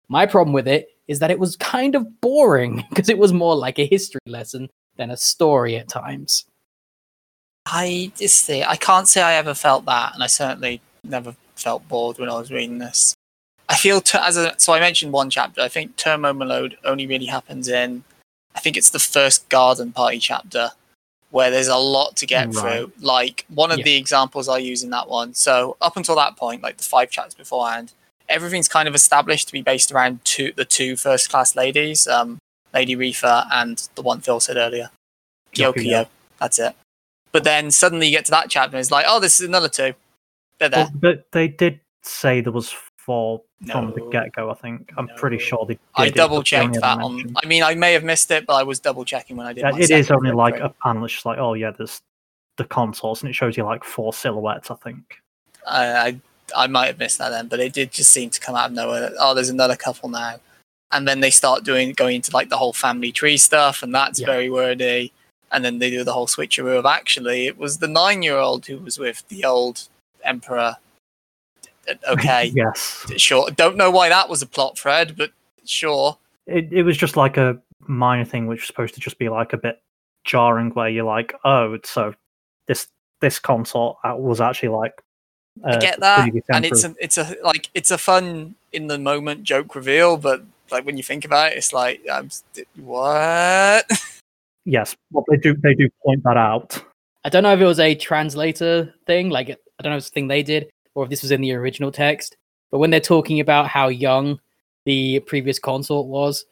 My problem with it is that it was kind of boring because it was more like a history lesson than a story at times. I just say I can't say I ever felt that, and I certainly never felt bored when I was reading this. I feel t- as a so I mentioned one chapter. I think Turmo Malone only really happens in, I think it's the first garden party chapter, where there's a lot to get Right. through. Like one of Yeah. the examples I use in that one. So up until that point, like the five chapters beforehand, everything's kind of established to be based around two the two first class ladies, um, Lady Rifa and the one Phil said earlier. Gyokuyo. That's it. But then suddenly you get to that chapter and it's like, oh, this is another two. They're there. Well, but they did say there was four from the get go. I think I'm pretty sure they. I double but they only checked that on. I mean, I may have missed it, but I was double checking when I did. Yeah, it is only like a panel. It's just like, oh yeah, there's the consorts, and it shows you like four silhouettes. I think. I, I I might have missed that then, but it did just seem to come out of nowhere. Oh, there's another couple now, and then they start doing going into like the whole family tree stuff, and that's Yeah. very wordy. And then they do the whole switcheroo of actually it was the nine year old who was with the old emperor. Okay, yes. sure. Don't know why that was a plot thread, but sure. It it was just like a minor thing, which was supposed to just be like a bit jarring, where you're like, oh, so this this consort uh, was actually like. I uh, get that, and it's a, it's a like it's a fun in the moment joke reveal, but like when you think about it, it's like I'm what? yes, well they do they do point that out. I don't know if it was a translator thing, like I don't know if it's a thing they did, or if this was in the original text. But when they're talking about how young the previous consort was,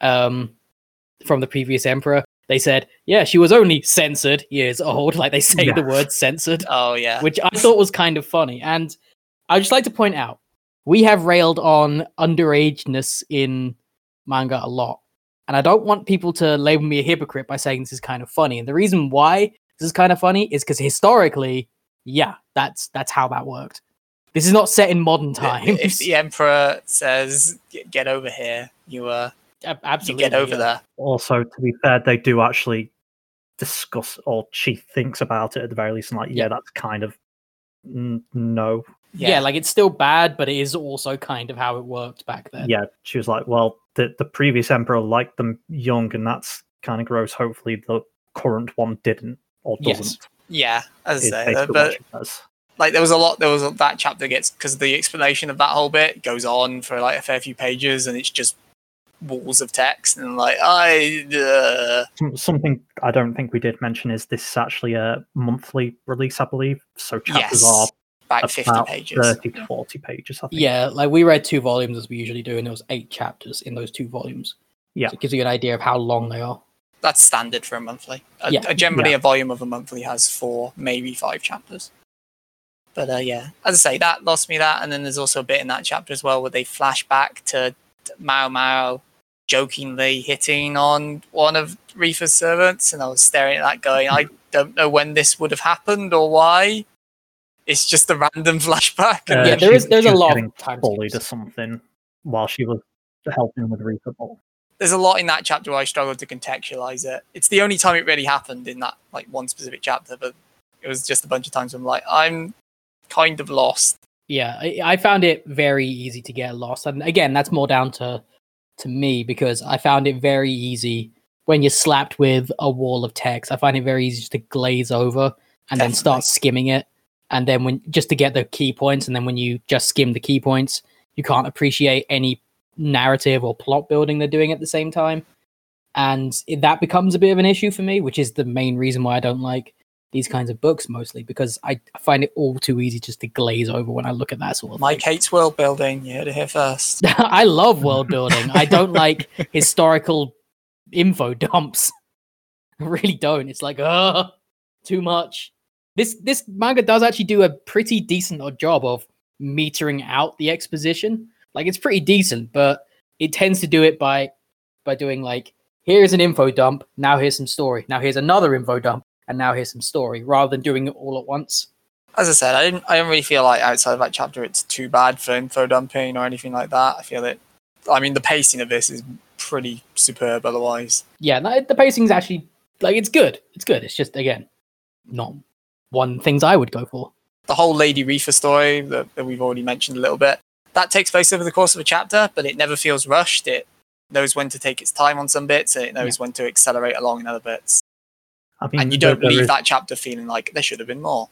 um, from the previous emperor, they said, "Yeah, she was only censored years old." Like they say the word "censored," oh yeah, which I thought was kind of funny. And I'd just like to point out, we have railed on underageness in manga a lot. And I don't want people to label me a hypocrite by saying this is kind of funny. And the reason why this is kind of funny is because historically, yeah, that's that's how that worked. This is not set in modern times. if the emperor says "Get- "get over here," you uh, Ab- you Absolutely, get over yeah. there. Also, to be fair, they do actually discuss, or she thinks about it at the very least, and like, yeah, Yeah. that's kind of n- no. Yeah. like it's still bad, but it is also kind of how it worked back then. Yeah, she was like, well, the the previous emperor liked them young, and that's kind of gross. Hopefully, the current one didn't or doesn't. yeah, as I say, but what she says. like there was a lot. There was a, that chapter gets because the explanation of that whole bit goes on for like a fair few pages, and it's just walls of text and like I uh, Something I don't think we did mention is this is actually a monthly release, I believe. So chapters Yes. are about 50 pages. 30 to 40 pages, I think. Yeah, like we read two volumes as we usually do, and there was eight chapters in those two volumes. Yeah. so it gives you an idea of how long they are. That's standard for a monthly. A, Yeah. a- generally, Yeah. a volume of a monthly has four, maybe five chapters. But uh, yeah, as I say, that lost me that. And then there's also a bit in that chapter as well where they flash back to Mao Mao jokingly hitting on one of Rifa's servants. And I was staring at that going, I don't know when this would have happened or why. It's just a random flashback. Uh, yeah, there she- is there's a lot getting of time bullied or something while she was helping with Reaper Ball. there's a lot in that chapter where I struggled to contextualize it. It's the only time it really happened in that like one specific chapter, but it was just a bunch of times I'm like, I'm kind of lost. Yeah, I, I found it very easy to get lost, and again, that's more down to to me because I found it very easy when you're slapped with a wall of text. I find it very easy just to glaze over and then start skimming it, and then when just to get the key points, and then when you just skim the key points, you can't appreciate any narrative or plot building they're doing at the same time, and it- that becomes a bit of an issue for me, which is the main reason why I don't like these kinds of books mostly because I find it all too easy just to glaze over when I look at that sort of Mike thing. hates world building. You heard it here first. I love world building. I don't like historical info dumps. I really don't. It's like, uh too much. This this manga does actually do a pretty decent odd job of metering out the exposition. Like it's pretty decent, but it tends to do it by by doing like here's an info dump, now here's some story. Now here's another info dump, and now here's some story, rather than doing it all at once. As I said, I didn't. I don't really feel like outside of that chapter, it's too bad for info dumping or anything like that. I feel it. I mean, the pacing of this is pretty superb. Otherwise, yeah, the pacing's actually like it's good. It's good. It's just again not one things I would go for. the whole Lady Rifa story that, that we've already mentioned a little bit, that takes place over the course of a chapter, but it never feels rushed. It knows when to take its time on some bits, and it knows when to accelerate along in other bits. I mean, And you don't there leave is- that chapter feeling like there should have been more.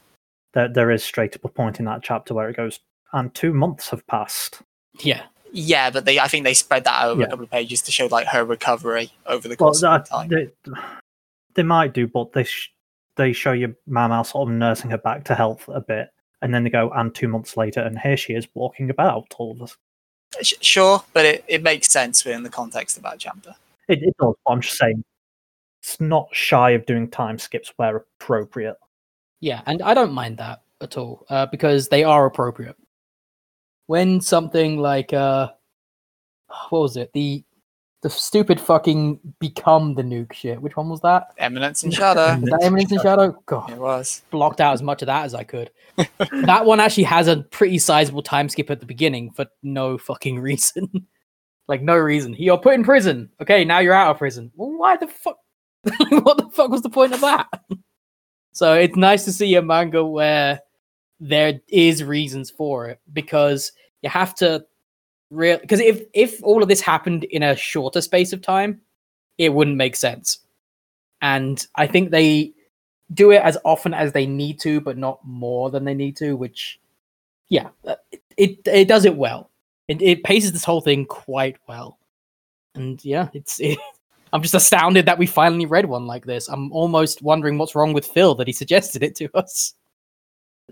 there, there is straight up a point in that chapter where it goes, and two months have passed. Yeah, Yeah, but they I think they spread that over Yeah. a couple of pages to show like her recovery over the Well, course of that, time. they, they might do, but they sh- they show you Mao Mao sort of nursing her back to health a bit, and then they go, and two months later, and here she is walking about. All of us. Sure, but it, it makes sense within the context of that chapter. It, it does. But I'm just saying, it's not shy of doing time skips where appropriate. yeah, and I don't mind that at all uh, because they are appropriate. When something like uh, what was it the the stupid fucking become the nuke shit? Which one was that? Eminence in Shadow. Was that Eminence in Shadow? God, it was. blocked out as much of that as I could. that one actually has a pretty sizable time skip at the beginning for no fucking reason. like no reason. You're put in prison. Okay, now you're out of prison. Well, why the fuck? what the fuck was the point of that? so it's nice to see a manga where there is reasons for it because you have to real because if if all of this happened in a shorter space of time, it wouldn't make sense. And I think they do it as often as they need to, but not more than they need to. Which, yeah, it it, it does it well. It, it paces this whole thing quite well, and yeah, it's. It, I'm just astounded that we finally read one like this. I'm almost wondering what's wrong with Phil that he suggested it to us.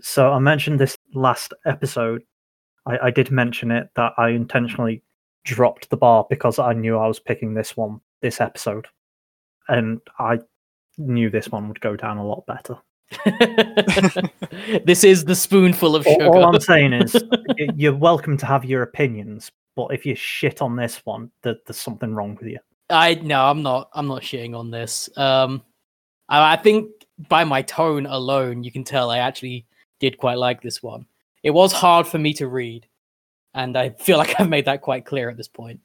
So I mentioned this last episode. I, I did mention it that I intentionally dropped the bar because I knew I was picking this one this episode, and I knew this one would go down a lot better. this is the spoonful of sugar. all I'm saying is, you're welcome to have your opinions, but if you shit on this one, there, there's something wrong with you. I no, I'm not. I'm not shitting on this. Um, I, I think by my tone alone, you can tell I actually did quite like this one. It was hard for me to read, and I feel like I've made that quite clear at this point.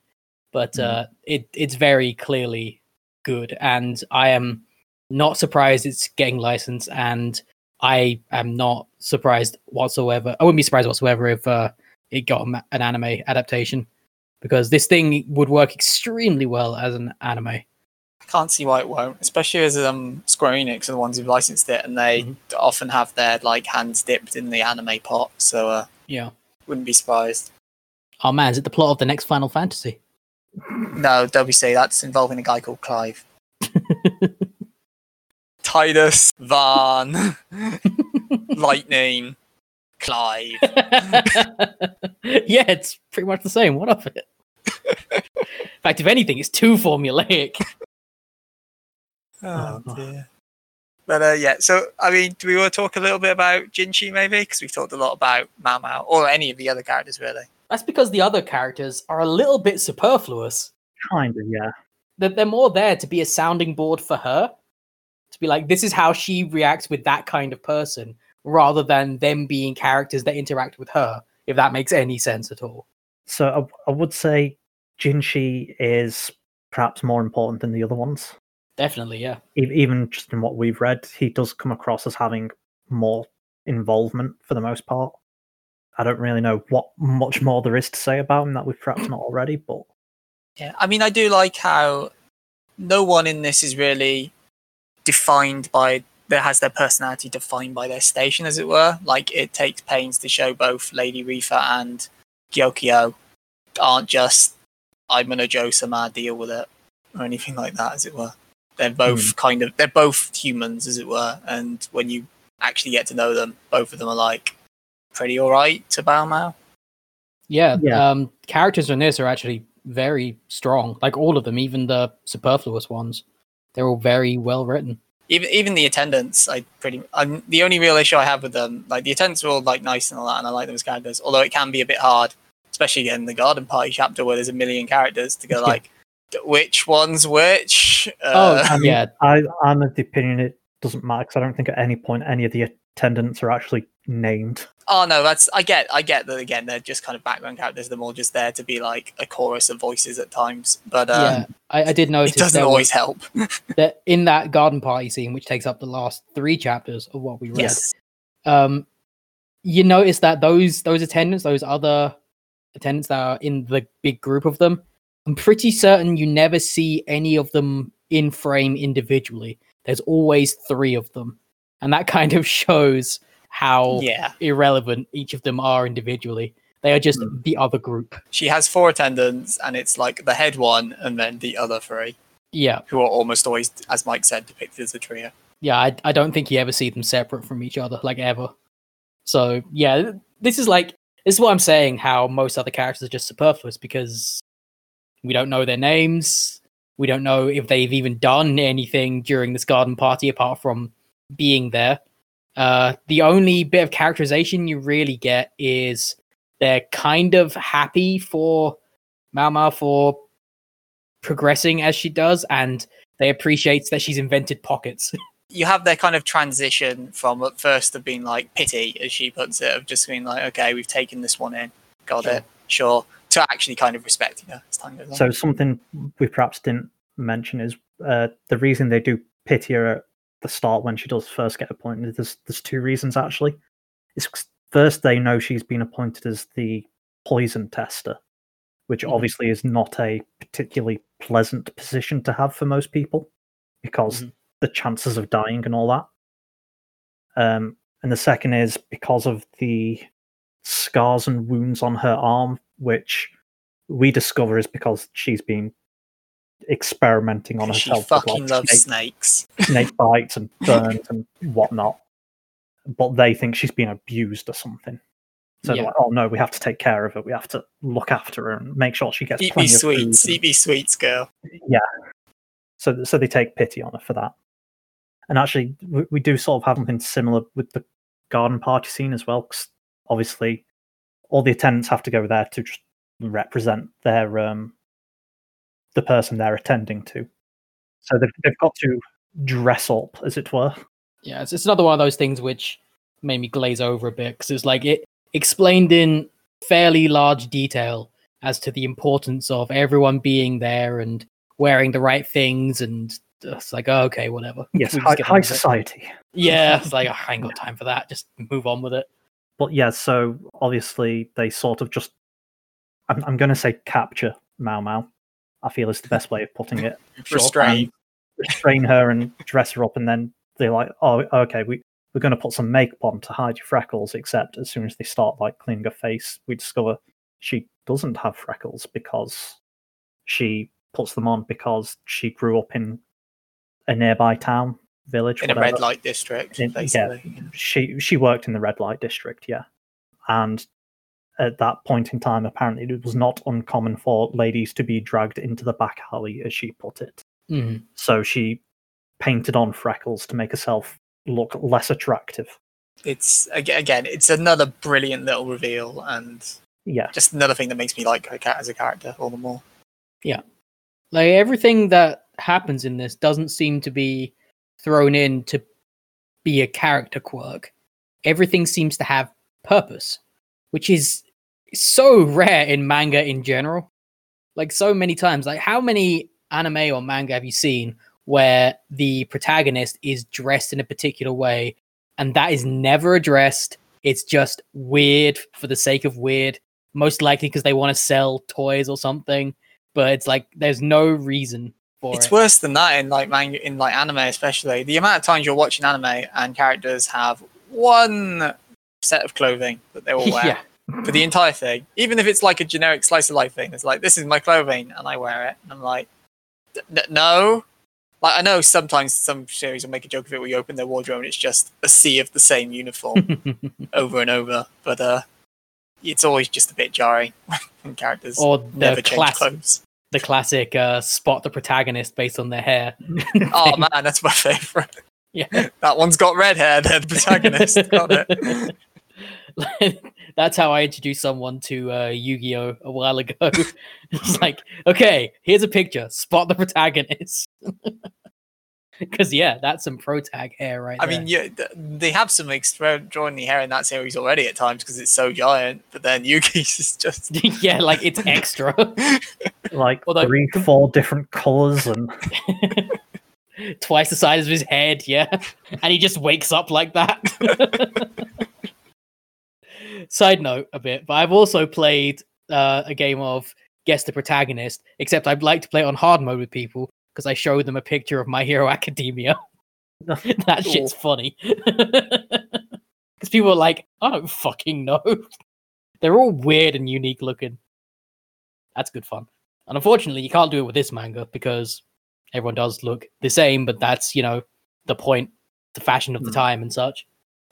But Mhm. uh, it it's very clearly good, and I am not surprised it's getting licensed, and I am not surprised whatsoever. I wouldn't be surprised whatsoever if uh, it got an anime adaptation because this thing would work extremely well as an anime. I can't see why it won't, especially as um, Square Enix are the ones who've licensed it, and they Mhm. often have their like hands dipped in the anime pot. So uh, Yeah. wouldn't be surprised. Oh man, is it the plot of the next Final Fantasy? No, WC, that's involving a guy called Clive. Tidus, Vaan, Lightning, Clive. yeah, it's pretty much the same. What of it? In fact, if anything, it's too formulaic. Oh dear. But uh, yeah, so I mean, do we want to talk a little bit about Jinshi maybe? Because we've talked a lot about Mao Mao, or any of the other characters really. That's because the other characters are a little bit superfluous. Kind of, yeah. They're, they're more there to be a sounding board for her, to be like, this is how she reacts with that kind of person, rather than them being characters that interact with her, if that makes any sense at all. So I, I would say Jinshi is perhaps more important than the other ones. Definitely, yeah. E- Even just in what we've read, he does come across as having more involvement for the most part. I don't really know what much more there is to say about him that we've perhaps not already, but Yeah, I mean, I do like how no one in this is really defined by that has their personality defined by their station, as it were. Like it takes pains to show both Lady Rifa and Gyokuyo aren't just I'm gonna Joe Sama deal with it or anything like that, as it were. They're both kind of they're both humans, as it were, and when you actually get to know them, both of them are like pretty alright to Bao Mao. Yeah, Yeah. Um, characters in this are actually very strong. Like all of them, even the superfluous ones. They're all very well written. Even even the attendants i pretty I'm, the only real issue i have with them like the attendants are all like nice and all that and i like them as characters although it can be a bit hard especially in the garden party chapter where there's a million characters to go like which one's which Oh, uh, I mean, yeah. I, I'm of the opinion it doesn't matter because I don't think at any point any of the attendants are actually named. oh no that's i get i get that again they're just kind of background characters they're more just there to be like a chorus of voices at times but uh, yeah, I, I did notice it doesn't always was, help that in that garden party scene, which takes up the last three chapters of what we read. yes um you notice that those those attendants those other attendants that are in the big group of them i'm pretty certain you never see any of them in frame individually there's always three of them and that kind of shows how yeah. irrelevant each of them are individually. They are just Hmm. the other group. She has four attendants and it's like the head one and then the other three. Yeah. Who are almost always as mike said depicted as a trio. Yeah I, I don't think you ever see them separate from each other like ever. So yeah this is like this is what i'm saying how most other characters are just superfluous because we don't know their names. We don't know if they've even done anything during this garden party apart from being there uh the only bit of characterization you really get is they're kind of happy for Mao Mao for progressing as she does and they appreciate that she's invented pockets you have their kind of transition from at first of being like pity, as she puts it, of just being like, okay, we've taken this one in, got Sure. it, sure, to actually kind of respecting her as time goes on. So something we perhaps didn't mention is uh, the reason they do pity her at the start when she does first get appointed. There's there's two reasons actually. It's first they know she's been appointed as the poison tester, which Mhm. obviously is not a particularly pleasant position to have for most people because Mhm. the chances of dying and all that. Um, and the second is because of the scars and wounds on her arm, which we discover is because she's been experimenting on she herself with fucking like loves snake, snakes. snake bites and burns and whatnot. But they think she's been abused or something. So they're Yeah. like, oh no, we have to take care of her. We have to look after her and make sure she gets Eat me plenty of sweets, food. eat me sweets, girl. Yeah. So, so they take pity on her for that. And actually, we, we do sort of have something similar with the garden party scene as well. Cause obviously, all the attendants have to go there to just represent their um, the person they're attending to. So they've they've got to dress up, as it were. Yeah, it's, it's another one of those things which made me glaze over a bit because it's like it explained in fairly large detail as to the importance of everyone being there and wearing the right things, and it's like, oh, okay, whatever. Yes, high, high it. society. Yeah, it's like oh, I ain't got time for that. Just move on with it. But yeah, so obviously they sort of just. I'm, I'm going to say capture Mao Mao. I feel is the best way of putting it. Restrain. restrain her and dress her up, and then they're like, "Oh, okay, we we're going to put some makeup on to hide your freckles." Except as soon as they start like cleaning her face, we discover she doesn't have freckles because she puts them on because she grew up in a nearby town, village, in a red light district, In- yeah. basically. She she worked in the red light district, yeah, and at that point in time, apparently it was not uncommon for ladies to be dragged into the back alley, as she put it. Mhm. So she painted on freckles to make herself look less attractive. It's again, it's another brilliant little reveal, and Yeah, just another thing that makes me like her cat as a character all the more. Yeah, like everything that happens in this doesn't seem to be thrown in to be a character quirk. Everything seems to have purpose, which is so rare in manga in general. Like so many times, like how many anime or manga have you seen where the protagonist is dressed in a particular way and that is never addressed? It's just weird for the sake of weird, most likely because they want to sell toys or something but it's like there's no reason for It's it. worse than that in like manga, in like anime, especially the amount of times you're watching anime and characters have one set of clothing that they all wear yeah, for the entire thing, even if it's like a generic slice of life thing. It's like this is my clothing and I wear it, and I'm like, no. Like I know sometimes some series will make a joke of it where you open their wardrobe and it's just a sea of the same uniform over and over, but uh, it's always just a bit jarring when characters or the never change class, clothes. the classic uh, spot the protagonist based on their hair. Oh man, that's my favorite. Yeah, That one's got red hair. They're the protagonist. got it. That's how I introduced someone to uh, Yu-Gi-Oh a while ago. it's like, okay, here's a picture. Spot the protagonist. Because yeah, that's some pro tag hair right I there. mean, yeah, they have some extraordinary hair in that series already at times because it's so giant. But then Yugi's is just yeah, like it's extra. like Although- three, four different colors, and Twice the size of his head, yeah. And he just wakes up like that. Side note a bit, but I've also played uh, a game of Guess the Protagonist, except I'd like to play it on hard mode with people because I showed them a picture of My Hero Academia. that shit's funny. Because people are like, I don't fucking know. They're all weird and unique looking. That's good fun. And unfortunately, you can't do it with this manga because everyone does look the same, but that's, you know, the point, the fashion of the Hmm. time and such.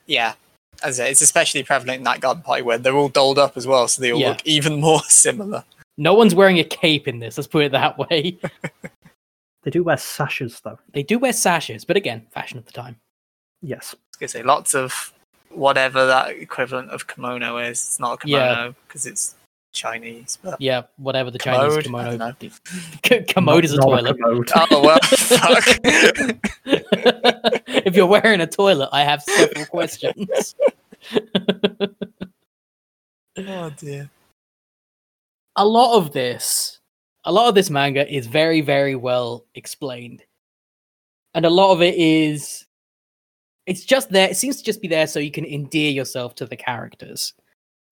yeah. As I say, it's especially prevalent in that garden party where they're all dolled up as well, so they all Yeah. look even more similar. No one's wearing a cape in this, let's put it that way. they do wear sashes, though. they do wear sashes, but again, fashion of the time. Yes. I was gonna say lots of whatever that equivalent of kimono is. It's not a kimono because it's Chinese, but Yeah, whatever the Commode? Chinese I kimono. don't commode is a toilet. commode. oh well, fuck. if you're wearing a toilet, I have several questions. oh dear. a lot of this a lot of this manga is very very well explained and a lot of it is it's just there it seems to just be there so you can endear yourself to the characters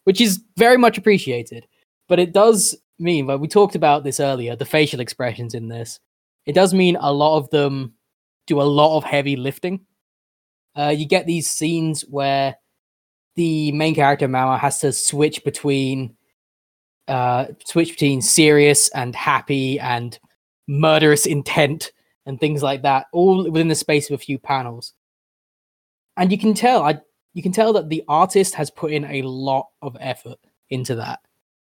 which is very much appreciated but it does mean like we talked about this earlier the facial expressions in this it does mean a lot of them do a lot of heavy lifting uh, you get these scenes where the main character Mao Mao has to switch between uh, switch between serious and happy and murderous intent and things like that, all within the space of a few panels. And you can tell, I you can tell that the artist has put in a lot of effort into that.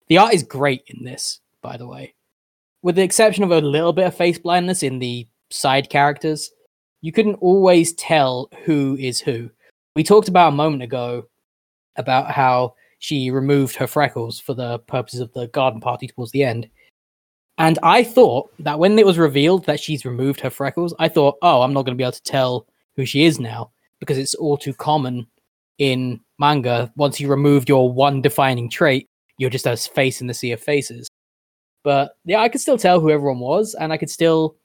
The art is great in this, by the way, with the exception of a little bit of face blindness in the side characters. You couldn't always tell who is who. We talked about a moment ago about how she removed her freckles for the purposes of the garden party towards the end. And I thought that when it was revealed that she's removed her freckles, I thought, oh, I'm not going to be able to tell who she is now because it's all too common in manga. Once you remove your one defining trait, you're just a face in the sea of faces. But yeah, I could still tell who everyone was, and I could still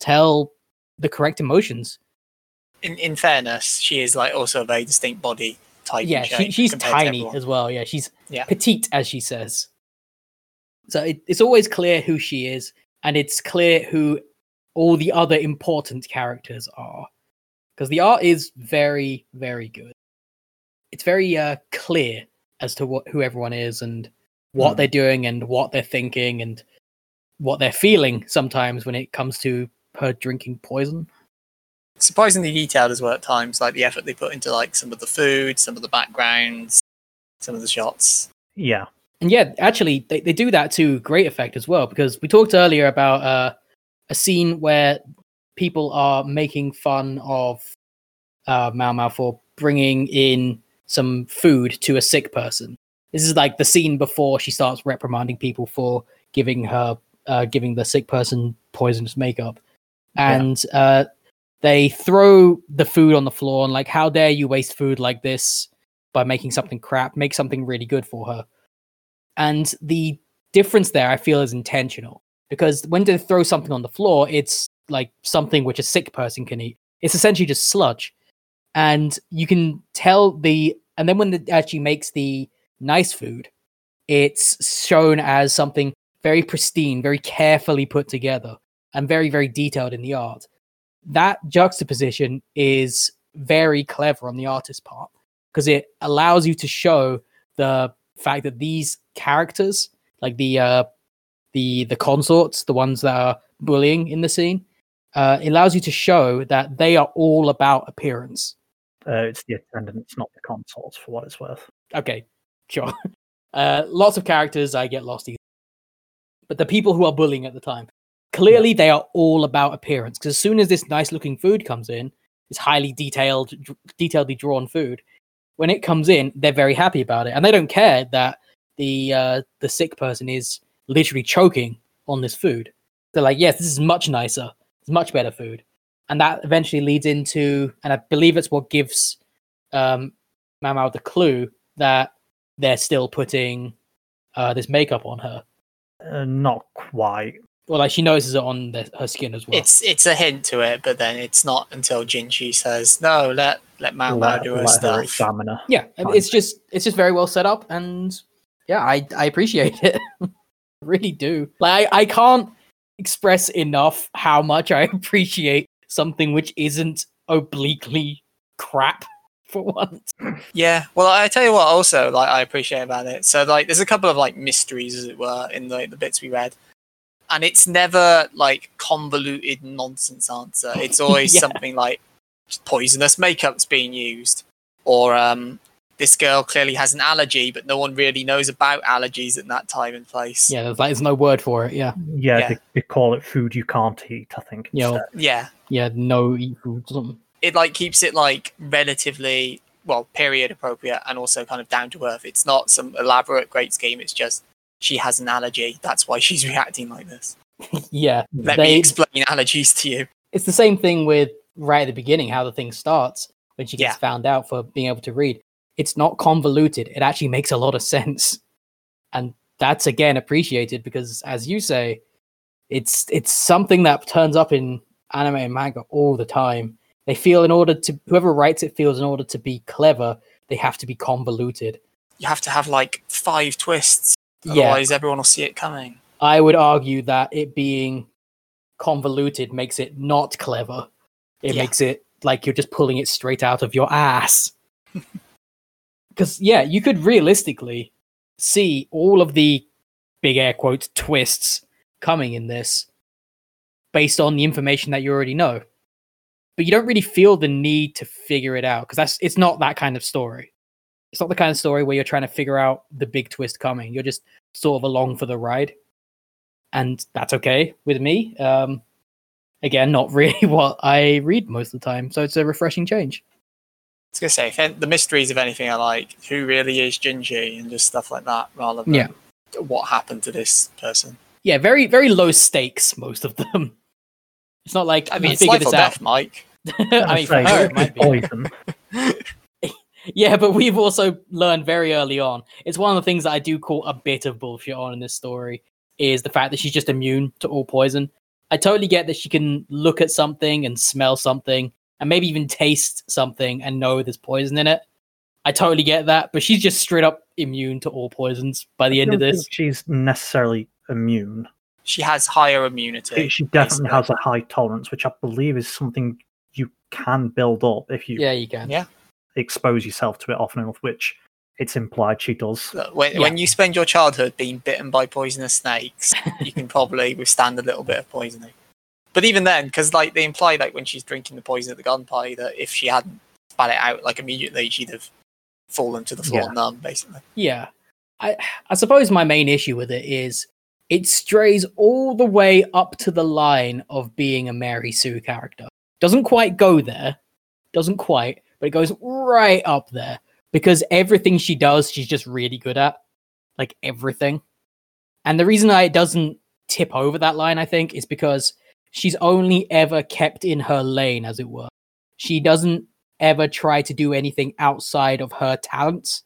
tell the correct emotions. In in fairness, she is like also a very distinct body type. yeah, she, she's tiny as well. Yeah, she's Yeah. petite, as she says. So it, it's always clear who she is, and it's clear who all the other important characters are, because the art is very, very good. It's very uh, clear as to what who everyone is and what Hmm. they're doing and what they're thinking, and what they're feeling sometimes when it comes to her drinking poison. Surprisingly detailed as well at times, like the effort they put into like some of the food, some of the backgrounds, some of the shots. Yeah. And yeah, actually, they, they do that to great effect as well because we talked earlier about uh, a scene where people are making fun of uh, Mao Mao for bringing in some food to a sick person. This is like the scene before she starts reprimanding people for giving her, uh, giving the sick person poisonous makeup, Yeah. and uh, they throw the food on the floor and like, how dare you waste food like this by making something crap? Make something really good for her. And the difference there, I feel, is intentional because when they throw something on the floor, it's like something which a sick person can eat. It's essentially just sludge, and you can tell the. And then when it actually makes the nice food, it's shown as something very pristine, very carefully put together, and very very detailed in the art. That juxtaposition is very clever on the artist's part because it allows you to show the fact that these characters, like the uh, the the consorts, the ones that are bullying in the scene, uh, it allows you to show that they are all about appearance. Uh, it's the attendants, not the consorts, for what it's worth. Okay, sure. Uh, lots of characters I get lost, but the people who are bullying at the time, clearly they are all about appearance. Because as soon as this nice looking food comes in, this highly detailed, dr- detailedly drawn food, when it comes in, they're very happy about it, and they don't care that the uh, the sick person is literally choking on this food. They're like, yes, this is much nicer, it's much better food, and that eventually leads into, and I believe it's what gives um, Mao Mao the clue that they're still putting uh, this makeup on her. Uh, not quite. Well, like she notices it on the, her skin as well. It's it's a hint to it, but then it's not until Jinshi says, "No, let let Mao Mao do her let her stuff." examine her. yeah, Fine. it's just it's just very well set up, and yeah, I I appreciate it. really do. Like I, I can't express enough how much I appreciate something which isn't obliquely crap for once. Yeah, well, I tell you what. Also, like I appreciate about it. So, like, there's a couple of like mysteries, as it were, in the the bits we read, and it's never like convoluted nonsense answer. It's always Yeah. something like poisonous makeup's being used, or um, this girl clearly has an allergy, but no one really knows about allergies at that time and place. Yeah, there's like there's no word for it. Yeah, Yeah, Yeah. They, they call it food you can't eat, I think. Yeah, well, yeah. yeah, no eat food something. It like keeps it like relatively well period appropriate and also kind of down to earth. It's not some elaborate great scheme. It's just she has an allergy. That's why she's reacting like this. yeah, Let me explain allergies to you. it's the same thing with right at the beginning how the thing starts when she gets Yeah. found out for being able to read it's not convoluted it actually makes a lot of sense and that's again appreciated because as you say it's it's something that turns up in anime and manga all the time they feel in order to whoever writes it feels in order to be clever they have to be convoluted You have to have like five twists. yeah Otherwise, everyone will see it coming. i would argue that it being convoluted makes it not clever it Yeah. makes it like you're just pulling it straight out of your ass because yeah you could realistically see all of the big air quotes twists coming in this based on the information that you already know but you don't really feel the need to figure it out because that's it's not that kind of story it's not the kind of story where you're trying to figure out the big twist coming you're just sort of along for the ride and that's okay with me um again not really what i read most of the time so it's a refreshing change I was gonna say the mysteries of anything I like. Who really is Jinshi and just stuff like that, rather than Yeah. what happened to this person. yeah very very low stakes most of them it's not like I mean, it's figure life this or out death, Mike. I mean, for her, it might be. poison. Yeah, but we've also learned very early on. It's one of the things that I do call a bit of bullshit on in this story is the fact that she's just immune to all poison. I totally get that she can look at something and smell something and maybe even taste something and know there's poison in it. I totally get that, but she's just straight up immune to all poisons by the I end of don't this. think she's necessarily immune. She has higher immunity. She definitely basically. has a high tolerance, which I believe is something you can build up if you Yeah, you can. Yeah. expose yourself to it often enough, which it's implied she does. When, Yeah. when you spend your childhood being bitten by poisonous snakes, you can probably withstand a little bit of poisoning. But even then, because like they imply like when she's drinking the poison at the gunpie, that if she hadn't spat it out like immediately, she'd have fallen to the floor Yeah. numb, basically. Yeah. I I suppose my main issue with it is it strays all the way up to the line of being a Mary Sue character. Doesn't quite go there. Doesn't quite, but it goes right up there because everything she does, she's just really good at. Like everything. And the reason I it doesn't tip over that line, I think, is because she's only ever kept in her lane, as it were. She doesn't ever try to do anything outside of her talents.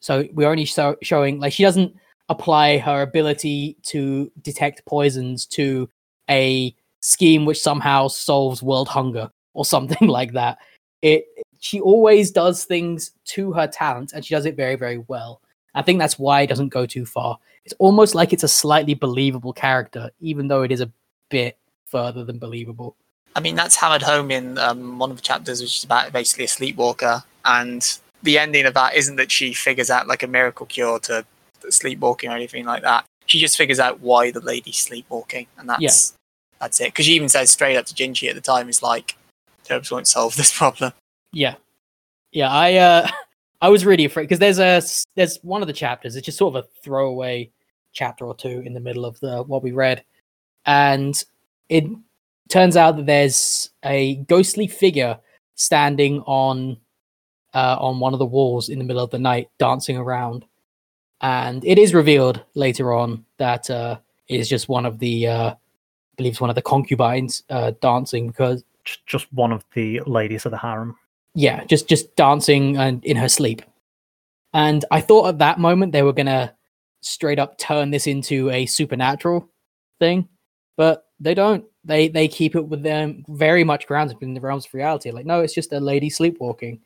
So we're only so- showing like she doesn't apply her ability to detect poisons to a scheme which somehow solves world hunger or something like that. It she always does things to her talent and she does it very very well. I think that's why it doesn't go too far. It's almost like it's a slightly believable character even though it is a bit further than believable. I mean, that's hammered home in um, one of the chapters, which is about basically a sleepwalker. And the ending of that isn't that she figures out like a miracle cure to sleepwalking or anything like that. She just figures out why the lady's sleepwalking, and that's. That's it. Because she even says straight up to Jinshi at the time, "Is like, herbs won't solve this problem." Yeah, yeah. I uh, I was really afraid because there's a there's one of the chapters. It's just sort of a throwaway chapter or two in the middle of the what we read, and it turns out that there's a ghostly figure standing on uh, on one of the walls in the middle of the night, dancing around. And it is revealed later on that uh, it is just one of the, uh, believe it's one of the concubines uh, dancing because Just one of the ladies of the harem. yeah just just dancing and in her sleep. And i thought at that moment they were gonna straight up turn this into a supernatural thing but they don't. They they keep it with them very much grounded in the realms of reality. Like no it's just a lady sleepwalking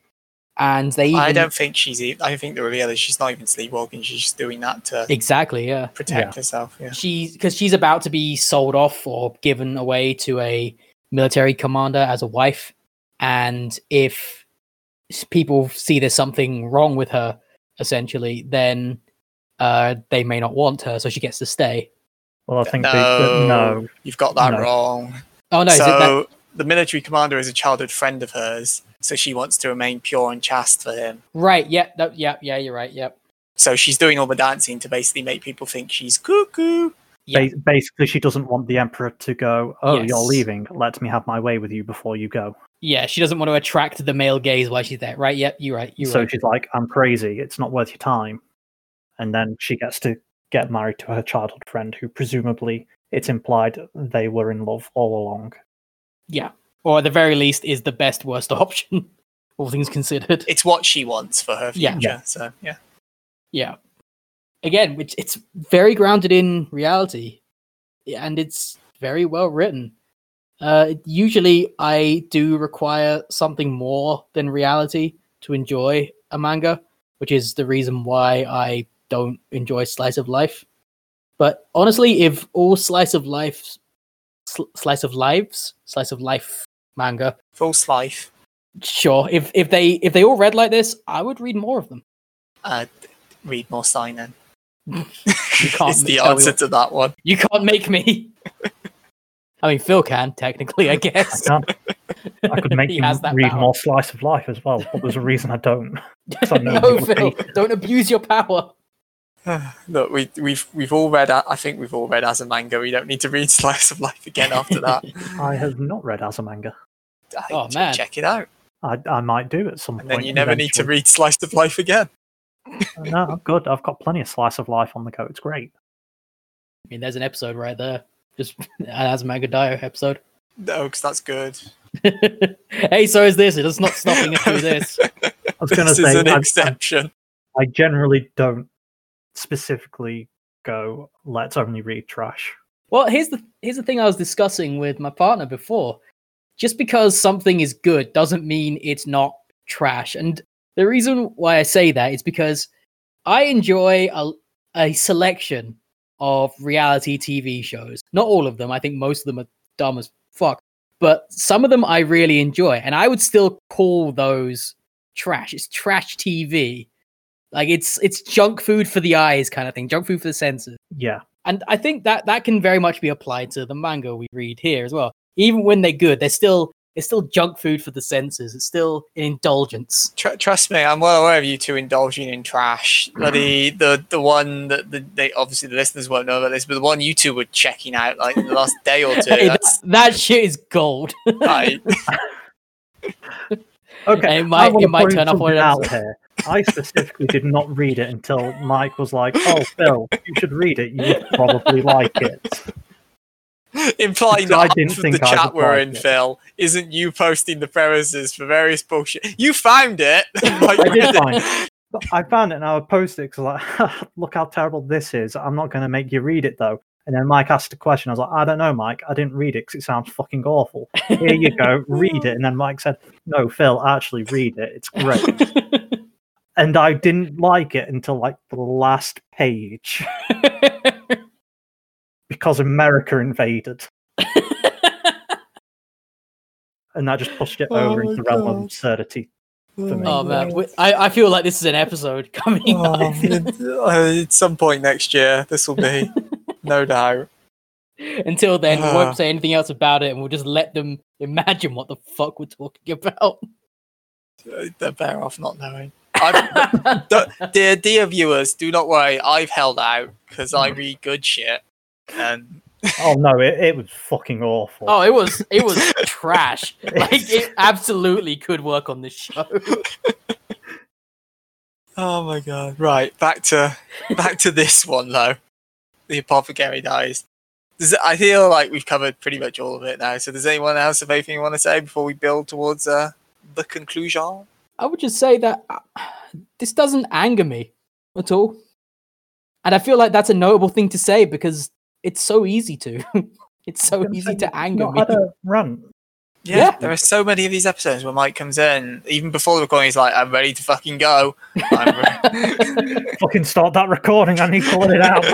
and they even, I don't think she's. e- I think the reveal is she's not even sleepwalking. She's just doing that to exactly yeah protect Yeah. herself. Yeah. she's because she's about to be sold off or given away to a military commander as a wife and if people see there's something wrong with her essentially then uh they may not want her so she gets to stay Well, I think no, they, no. you've got that No. wrong. oh no is it so that, the military commander is a childhood friend of hers, so she wants to remain pure and chaste for him. right yeah no, yeah yeah you're right yep So she's doing all the dancing to basically make people think she's cuckoo. yeah Ba- basically, she doesn't want the emperor to go. Oh, you're leaving. Let me have my way with you before you go. yeah she doesn't want to attract the male gaze while she's there right yep you're right you're so right she's like, "I'm crazy. It's not worth your time." And then she gets to get married to her childhood friend, who presumably it's implied they were in love all along. Yeah or at the very least is the best worst option all things considered It's what she wants for her Yeah. future. So yeah. yeah again which it's very grounded in reality and it's very well written uh usually i do require something more than reality to enjoy a manga which is the reason why i don't enjoy slice of life but honestly if all slice of life sl- slice of lives slice of life manga False life. sure if if they if they all read like this i would read more of them Uh, read more seinen. can't it's the tell me answer to that one. You can't make me. I mean, Phil can technically, I I guess. can't. I could make He you that read power. more slice of life as well, but there's a reason I don't. So no, no, it would Phil, be- don't abuse your power. Look, we, we've we've all read. A- I think we've all read Azumanga. We don't need to read Slice of Life again after that. I have not read Azumanga. I- Oh, man. check it out, I, I might do at some and point. then you never need to read Slice of Life again. No, I'm good. I've got plenty of slice of life on the go. It's great. I mean, there's an episode right there. Just Azumanga Daioh episode. No, because that's good. hey, so is this. It's not stopping us through this. I was going to this is say, an I, I- exception. I generally don't specifically go, let's only read trash. Well, here's the here's the thing I was discussing with my partner before. Just because something is good doesn't mean it's not trash. And the reason why I say that is because I enjoy a, a selection of reality TV shows. Not all of them. I think most of them are dumb as fuck. But some of them I really enjoy. And I would still call those trash. It's trash TV. Like it's it's junk food for the eyes kind of thing, junk food for the senses. Yeah. And I think that that can very much be applied to the manga we read here as well. Even when they're good, they're still it's still junk food for the senses. It's still an indulgence. Tr- trust me, I'm well aware of you two indulging in trash. Bloody the the one that the, they obviously the listeners won't know about this, but the one you two were checking out like in the last day or two. Hey, that, That's that shit is gold. right. Okay. It might- it might turn off one something out here. I specifically did not read it until Mike was like, "Oh, Phil, you should read it. You would probably like it." Implying So I didn't think the I chat we're in, it. Phil, isn't you posting the premises for various bullshit. You found it. I did find it. I found it and I would post it because like, look how terrible this is. I'm not going to make you read it though. And then Mike asked a question. I was like, I don't know, Mike. I didn't read it because it sounds fucking awful. Here you go, read it. And then Mike said, No, Phil, actually read it. It's great. And I didn't like it until like the last page because America invaded. And that just pushed it Oh over into the realm of absurdity. for me. oh man, I, I feel like this is an episode coming Oh, up. uh, at some point next year, this will be, no doubt. Until then, we Ah. won't say anything else about it, and we'll just let them imagine what the fuck we're talking about. Uh, They're better off not knowing. I've, d- dear, dear viewers, do not worry. I've held out because I read good shit. And Oh no, it, it was fucking awful. oh, it was it was trash. Like it absolutely could work on this show. oh my god! Right, back to back to this one though. The apothecary dies. Does it, I feel like we've covered pretty much all of it now. So, does anyone else have anything you want to say before we build towards uh, the conclusion? I would just say that uh, this doesn't anger me at all. And I feel like that's a notable thing to say because it's so easy to. it's so easy to anger me. had a rant. Yeah, Yeah. there are so many of these episodes where Mike comes in, even before the recording, he's like, "I'm ready to fucking go." I'm re- Fucking start that recording. I need to let it out.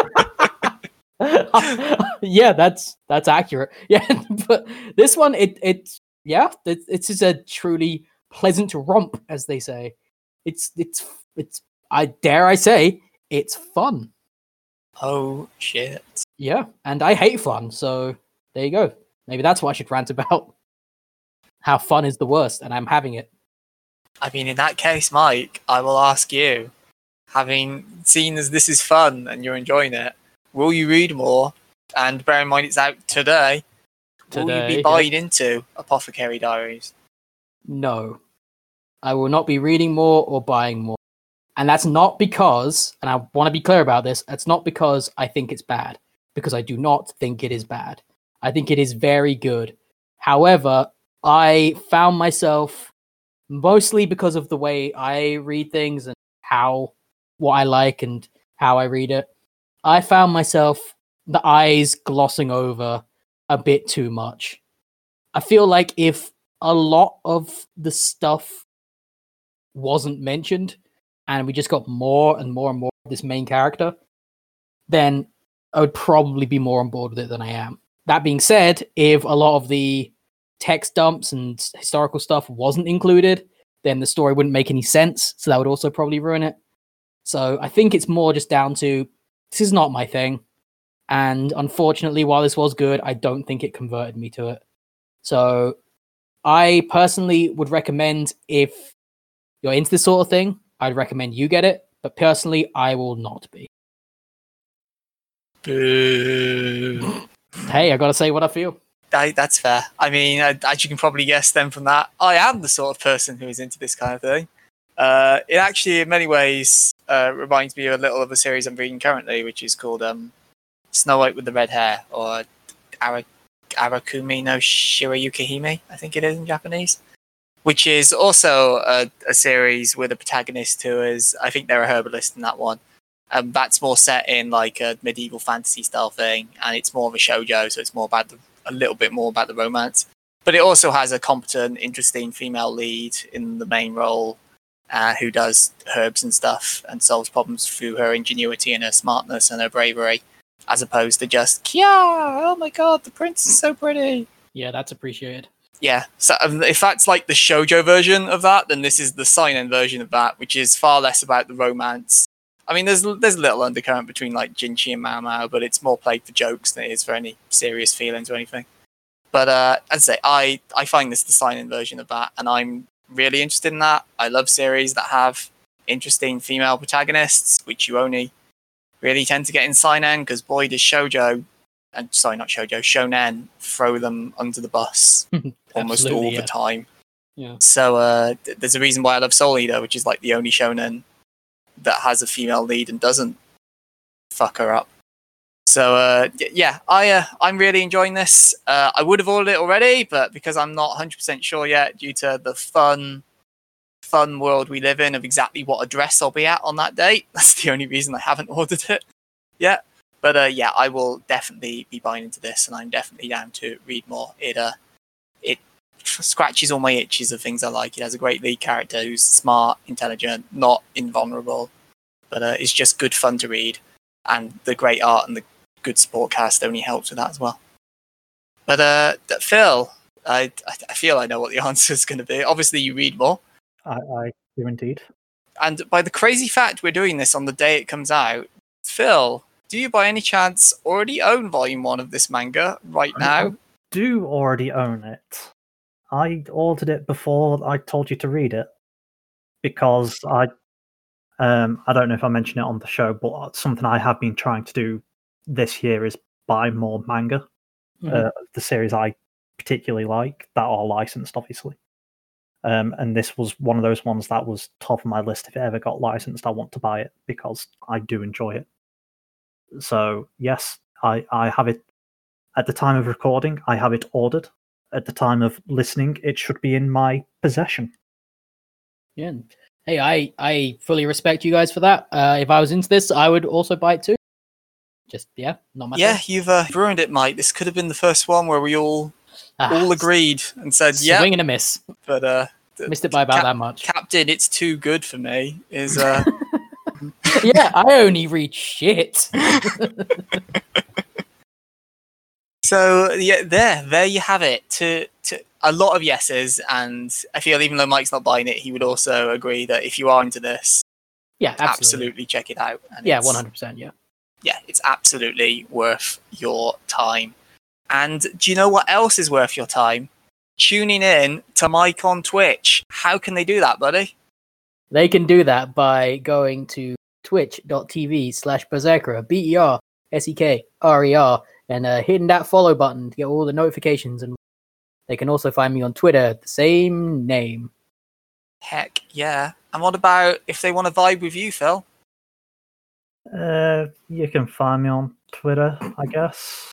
yeah, that's that's accurate. Yeah, but this one, it it's yeah, it, it's just a truly pleasant romp, as they say. It's it's it's I dare I say it's fun. oh shit! Yeah, and I hate fun, so there you go. Maybe that's what I should rant about. How fun is the worst, and I'm having it. I mean, in that case, Mike, I will ask you, having seen as this is fun and you're enjoying it, will you read more? And bear in mind, it's out today. today will you be yeah. buying into Apothecary Diaries? No, I will not be reading more or buying more. And that's not because, and I want to be clear about this, it's not because I think it's bad, because I do not think it is bad. I think it is very good. However, I found myself mostly because of the way I read things and how what I like and how I read it. I found myself the eyes glossing over a bit too much. I feel like if a lot of the stuff wasn't mentioned and we just got more and more and more of this main character, then I would probably be more on board with it than I am. That being said, if a lot of the text dumps and historical stuff wasn't included, then the story wouldn't make any sense. So that would also probably ruin it. So I think it's more just down to this is not my thing. And unfortunately, while this was good, I don't think it converted me to it. So I personally would recommend if you're into this sort of thing, I'd recommend you get it. But personally, I will not be. Boo. Hey, I gotta say what I feel. I, that's fair. I mean, uh, as you can probably guess then from that, I am the sort of person who is into this kind of thing. Uh, it actually, in many ways, uh, reminds me of a little of a series I'm reading currently, which is called um, Snow White with the Red Hair, or Ara- Akagami no Shirayuki Hime, I think it is in Japanese, which is also a, a series with a protagonist who is, I think they're a herbalist in that one. Um, that's more set in like a medieval fantasy style thing, and it's more of a shoujo, so it's more about the a little bit more about the romance. But it also has a competent, interesting female lead in the main role uh, who does herbs and stuff and solves problems through her ingenuity and her smartness and her bravery, as opposed to just, Kia! Oh my god, the prince is so pretty! Yeah, that's appreciated. yeah, so um, if that's like the shojo version of that, then this is the seinen version of that, which is far less about the romance. I mean, there's there's a little undercurrent between like Jinshi and Mao Mao, but it's more played for jokes than it is for any serious feelings or anything. But uh, as I say, I I find this the seinen version of that, and I'm really interested in that. I love series that have interesting female protagonists, which you only really tend to get in seinen because boy does Shoujo and sorry not shojo shonen throw them under the bus almost all yeah. the time Yeah. so uh, th- there's a reason why i love soul eater which is like the only shonen that has a female lead and doesn't fuck her up so uh, yeah i uh, i'm really enjoying this uh, i would have ordered it already but because i'm not 100% sure yet due to the fun fun world we live in of exactly what address i'll be at on that date that's the only reason i haven't ordered it yet but uh, yeah, I will definitely be buying into this, and I'm definitely down to read more. It uh, it scratches all my itches of things I like. It has a great lead character who's smart, intelligent, not invulnerable, but uh, it's just good fun to read, and the great art and the good support cast only helps with that as well. But uh, Phil, I I feel I know what the answer is going to be. Obviously, you read more, I, I do indeed. and by the crazy fact we're doing this on the day it comes out, Phil, do you by any chance already own volume one of this manga right now? Do already own it. I ordered it before I told you to read it because I um I don't know if I mentioned it on the show, but something I have been trying to do this year is buy more manga. Mhm. Uh, the series I particularly like that are licensed, obviously. Um, and this was one of those ones that was top of my list. If it ever got licensed, I want to buy it because I do enjoy it. So yes, I, I have it at the time of recording. I have it ordered. At the time of listening, it should be in my possession. Yeah. Hey, I I fully respect you guys for that. Uh, if I was into this, I would also buy it too. Just yeah, not my Yeah, thing. you've uh, ruined it, Mike. This could have been the first one where we all Ah, all agreed and said, "Yeah, swing and a miss. but uh, Missed it by about Cap- that much. Captain, it's too good for me. Is uh, yeah, I only read shit. So yeah, there, there you have it. To to a lot of yeses, and I feel even though Mike's not buying it, he would also agree that if you are into this, yeah, absolutely. absolutely, check it out. And Yeah, one hundred percent. Yeah. Yeah, it's absolutely worth your time. And do you know what else is worth your time? Tuning in to Mike on Twitch. How can they do that, buddy? They can do that by going to twitch.tv slash berserker, B E R S E K R E R, and uh, hitting that follow button to get all the notifications. And they can also find me on Twitter, the same name. Heck yeah. And what about if they want to vibe with you, Phil? Uh, you can find me on Twitter, I guess.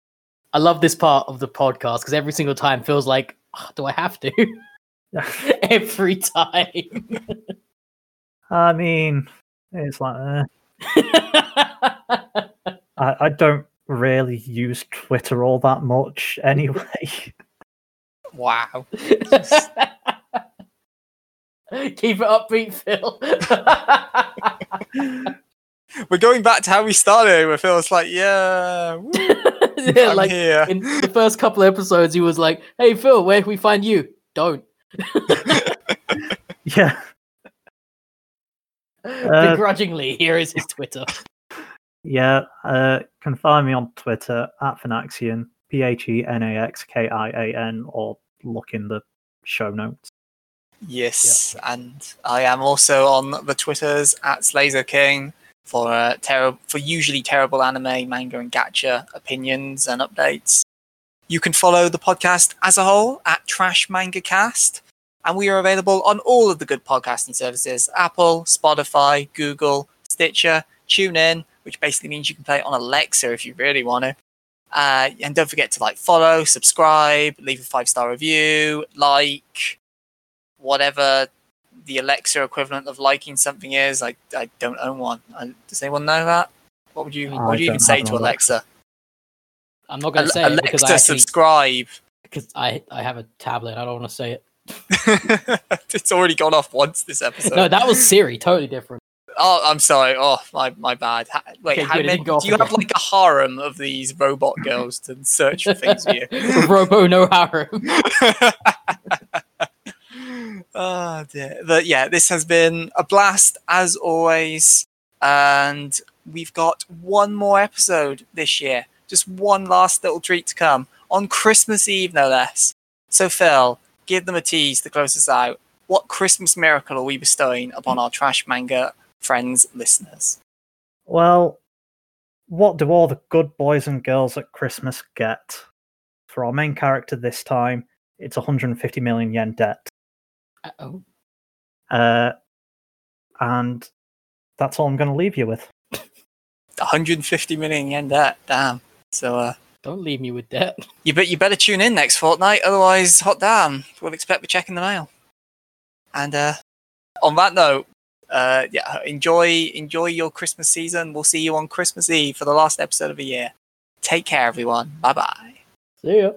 I love this part of the podcast because every single time feels like, "Ah, do I have to? every time. I mean, it's like uh, I, I don't really use Twitter all that much anyway. Wow. Keep it upbeat, Phil. We're going back to how we started, where Phil's like, yeah, woo, Yeah, I'm like here. in the first couple episodes, he was like, "Hey Phil, where can we find you?" Don't. yeah, Uh, Begrudgingly, here is his Twitter. yeah. Uh, can find me on Twitter at Phenaxkian, P H E N A X K I A N, or look in the show notes. Yes, and I am also on the Twitters at Slazer King for uh, terrible for usually terrible anime, manga, and gacha opinions and updates. You can follow the podcast as a whole at Trash Manga Cast, and we are available on all of the good podcasting services: Apple, Spotify, Google, Stitcher, TuneIn, which basically means you can play it on Alexa if you really want to. Uh, and don't forget to like follow, subscribe, leave a five star review, like whatever the Alexa equivalent of liking something is. I, I don't own one. I, does anyone know that? What would you I What would you even say to Alexa. Alexa? I'm not going to say Al- it because I Alexa, actually subscribe. because I I have a tablet. I don't want to say it. it's already gone off once this episode. No, that was Siri. Totally different. oh, I'm sorry. Oh, my my bad. Ha- wait, Okay, how good, many, didn't go off do you have like a harem of these robot girls to search for things for you? Robo no harem. Oh dear. But yeah, this has been a blast as always. And we've got one more episode this year. Just one last little treat to come on Christmas Eve, no less. So, Phil, give them a tease to close us out. What Christmas miracle are we bestowing upon our trash manga friends, listeners? Well, what do all the good boys and girls at Christmas get? For our main character this time, it's 150 million yen debt. Uh-oh. Uh, and that's all I'm going to leave you with. 150 million yen debt. Damn. So, uh, Don't leave me with that. you bet you better tune in next fortnight, otherwise, hot damn, we'll expect we're checking the mail. And uh, on that note, uh, yeah, enjoy enjoy your Christmas season. We'll see you on Christmas Eve for the last episode of the year. Take care, everyone. Bye bye. See ya.